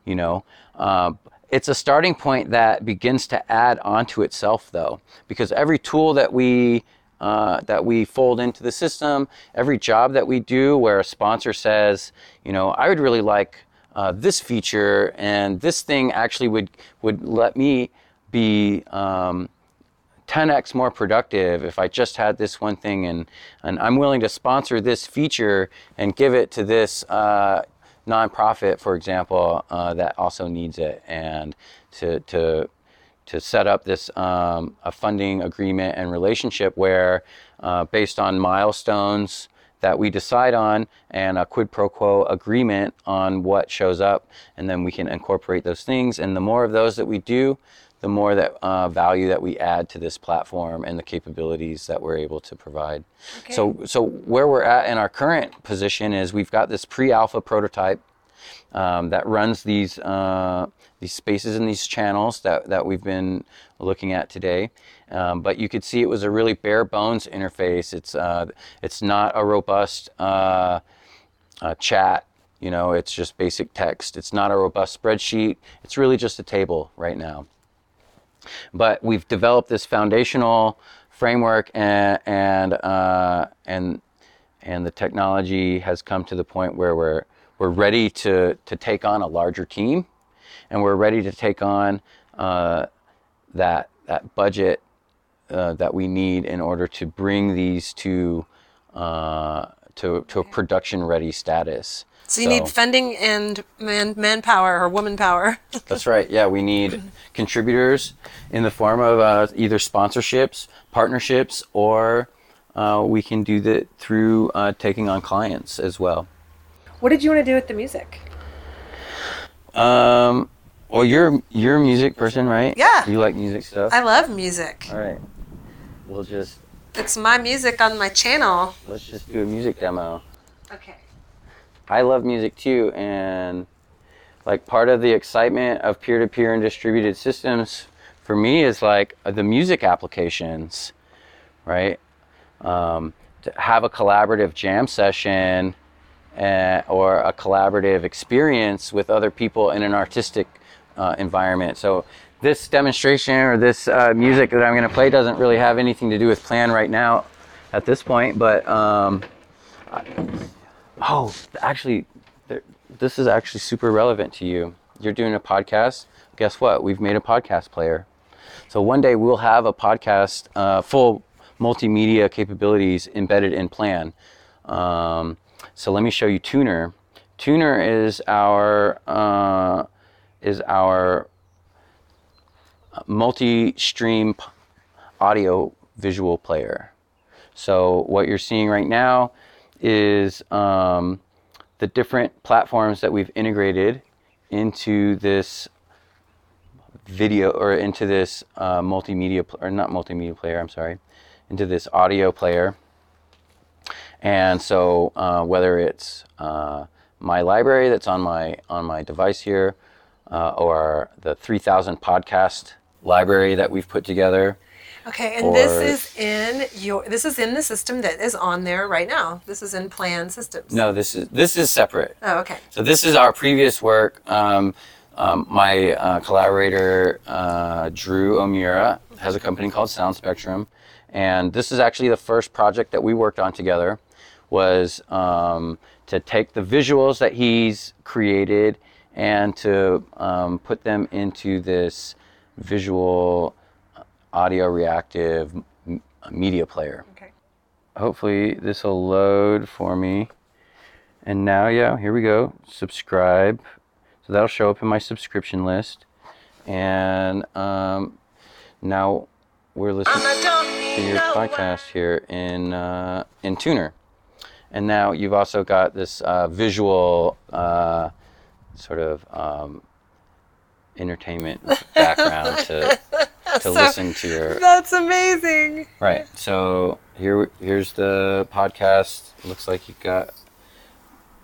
you know? Um, it's a starting point that begins to add onto itself though because every tool that we uh, that we fold into the system every job that we do where a sponsor says you know i would really like uh, this feature and this thing actually would would let me be um, 10x more productive if I just had this one thing and, and I'm willing to sponsor this feature and give it to this uh, nonprofit, for example, uh, that also needs it and to, to, to set up this um, a funding agreement and relationship where uh, based on milestones that we decide on and a quid pro quo agreement on what shows up and then we can incorporate those things and the more of those that we do the more that uh, value that we add to this platform and the capabilities that we're able to provide. So, so where we're at in our current position is we've got this pre-alpha prototype um, that runs these uh, these spaces and these channels that, that we've been looking at today. Um, but you could see it was a really bare bones interface. It's uh, it's not a robust uh, uh, chat. You know, it's just basic text. It's not a robust spreadsheet. It's really just a table right now but we've developed this foundational framework and and uh, and and the technology has come to the point where we're we're ready to to take on a larger team, and we're ready to take on uh, that that budget uh, that we need in order to bring these to uh, to to a production ready status. So you need funding and man manpower or woman power. That's right. Yeah, we need contributors in the form of uh, either sponsorships, partnerships, or uh, we can do that through uh, taking on clients as well. what did you want to do with the music? Um, well, you're you're a music person, right? Yeah. You like music stuff. I love music. All right. We'll just It's my music on my channel. let's just do a music demo. Okay. I love music too, and like part of the excitement of peer-to-peer and distributed systems for me is like the music applications, right? Um, to have a collaborative jam session uh, or a collaborative experience with other people in an artistic uh, environment. So this demonstration or this uh, music that I'm going to play doesn't really have anything to do with plan right now at this point, but um, Oh, actually, this is actually super relevant to you. You're doing a podcast. Guess what? We've made a podcast player. So one day we'll have a podcast, uh, full multimedia capabilities embedded in Plan. Um, so let me show you Tuner. Tuner is our uh, is our multi-stream audio visual player. So what you're seeing right now is um, the different platforms that we've integrated into this video or into this uh, multimedia pl- or not multimedia player. I'm sorry, into this audio player. And so uh, whether it's uh, my library that's on my on my device here, uh, or the 3,000 podcast library that we've put together. Okay, and this is in your this is in the system that is on there right now. This is in Plan Systems. No, this is this is separate. Oh, okay. So this is our previous work. Um, um, my uh, collaborator uh, Drew O'Meara has a company called Sound Spectrum, and this is actually the first project that we worked on together. Was um, to take the visuals that he's created and to um, put them into this visual audio reactive m- media player Okay. hopefully this will load for me. And now, yeah, here we go. Subscribe. So that'll show up in my subscription list. And um, now we're listening to your podcast here in uh, in Tuner. And now you've also got this uh, visual uh, sort of um, entertainment background to to So- listen to your That's amazing. right. So here here's the podcast. Looks like you got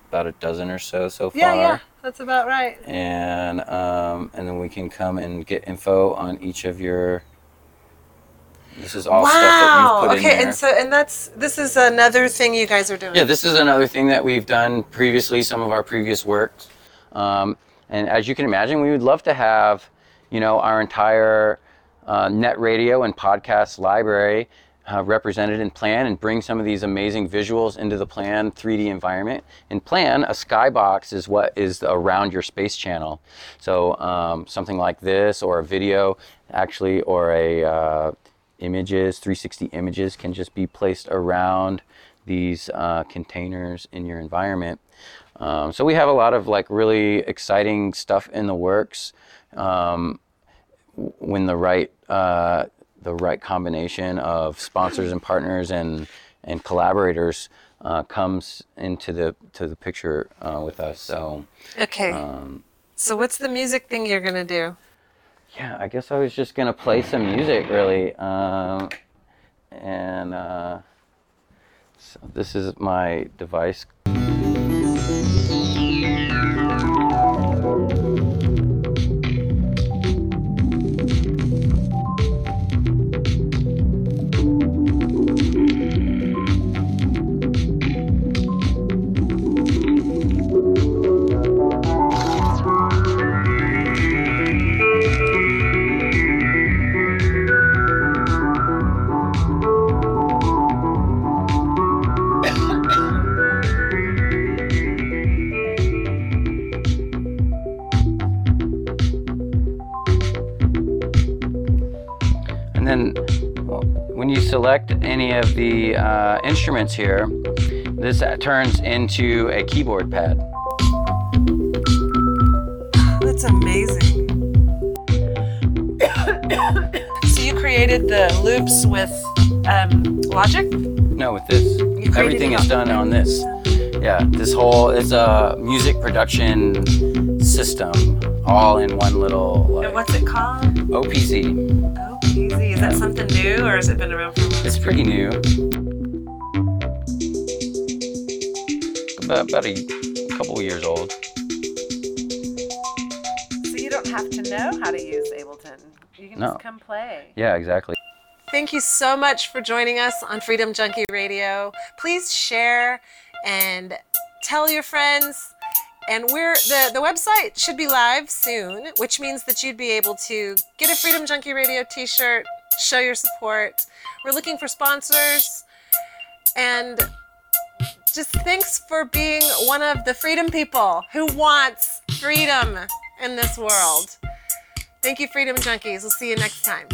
about a dozen or so so far. Yeah, yeah, that's about right. And um, and then we can come and get info on each of your. This is all stuff that wow. you've put Okay, in there. and so and that's this is another thing you guys are doing. Yeah, this is another thing that we've done previously, some of our previous works. Um, and as you can imagine, we would love to have, you know, our entire uh, net radio and podcast library uh, represented in Plan and bring some of these amazing visuals into the Plan 3D environment. In Plan, a skybox is what is around your space channel. So um, something like this, or a video, actually, or a uh, images, 360 images can just be placed around these uh, containers in your environment. Um, so we have a lot of like really exciting stuff in the works. Um, when the right uh, the right combination of sponsors and partners and and collaborators uh, comes into the to the picture uh, with us. So Okay. um, so what's the music thing you're gonna do? yeah, I guess I was just gonna play some music really, um, and uh, so this is my device. Instruments here, this turns into a keyboard pad. That's amazing. so you created the loops with um, Logic? No, with this. Everything is done on this. Yeah, this whole it's a music production system, all in one little And what's it called? OP-Z. Easy. Is that something new or has it been around for a while? It's pretty new. About, about a couple years old. So you don't have to know how to use Ableton. You can No. just come play. Yeah, exactly. Thank you so much for joining us on Freedom Junkie Radio. Please share and tell your friends. And we're the, the website should be live soon, which means that you'd be able to get a Freedom Junkie Radio t-shirt, show your support. We're looking for sponsors. And just thanks for being one of the freedom people who wants freedom in this world. Thank you, Freedom Junkies. We'll see you next time.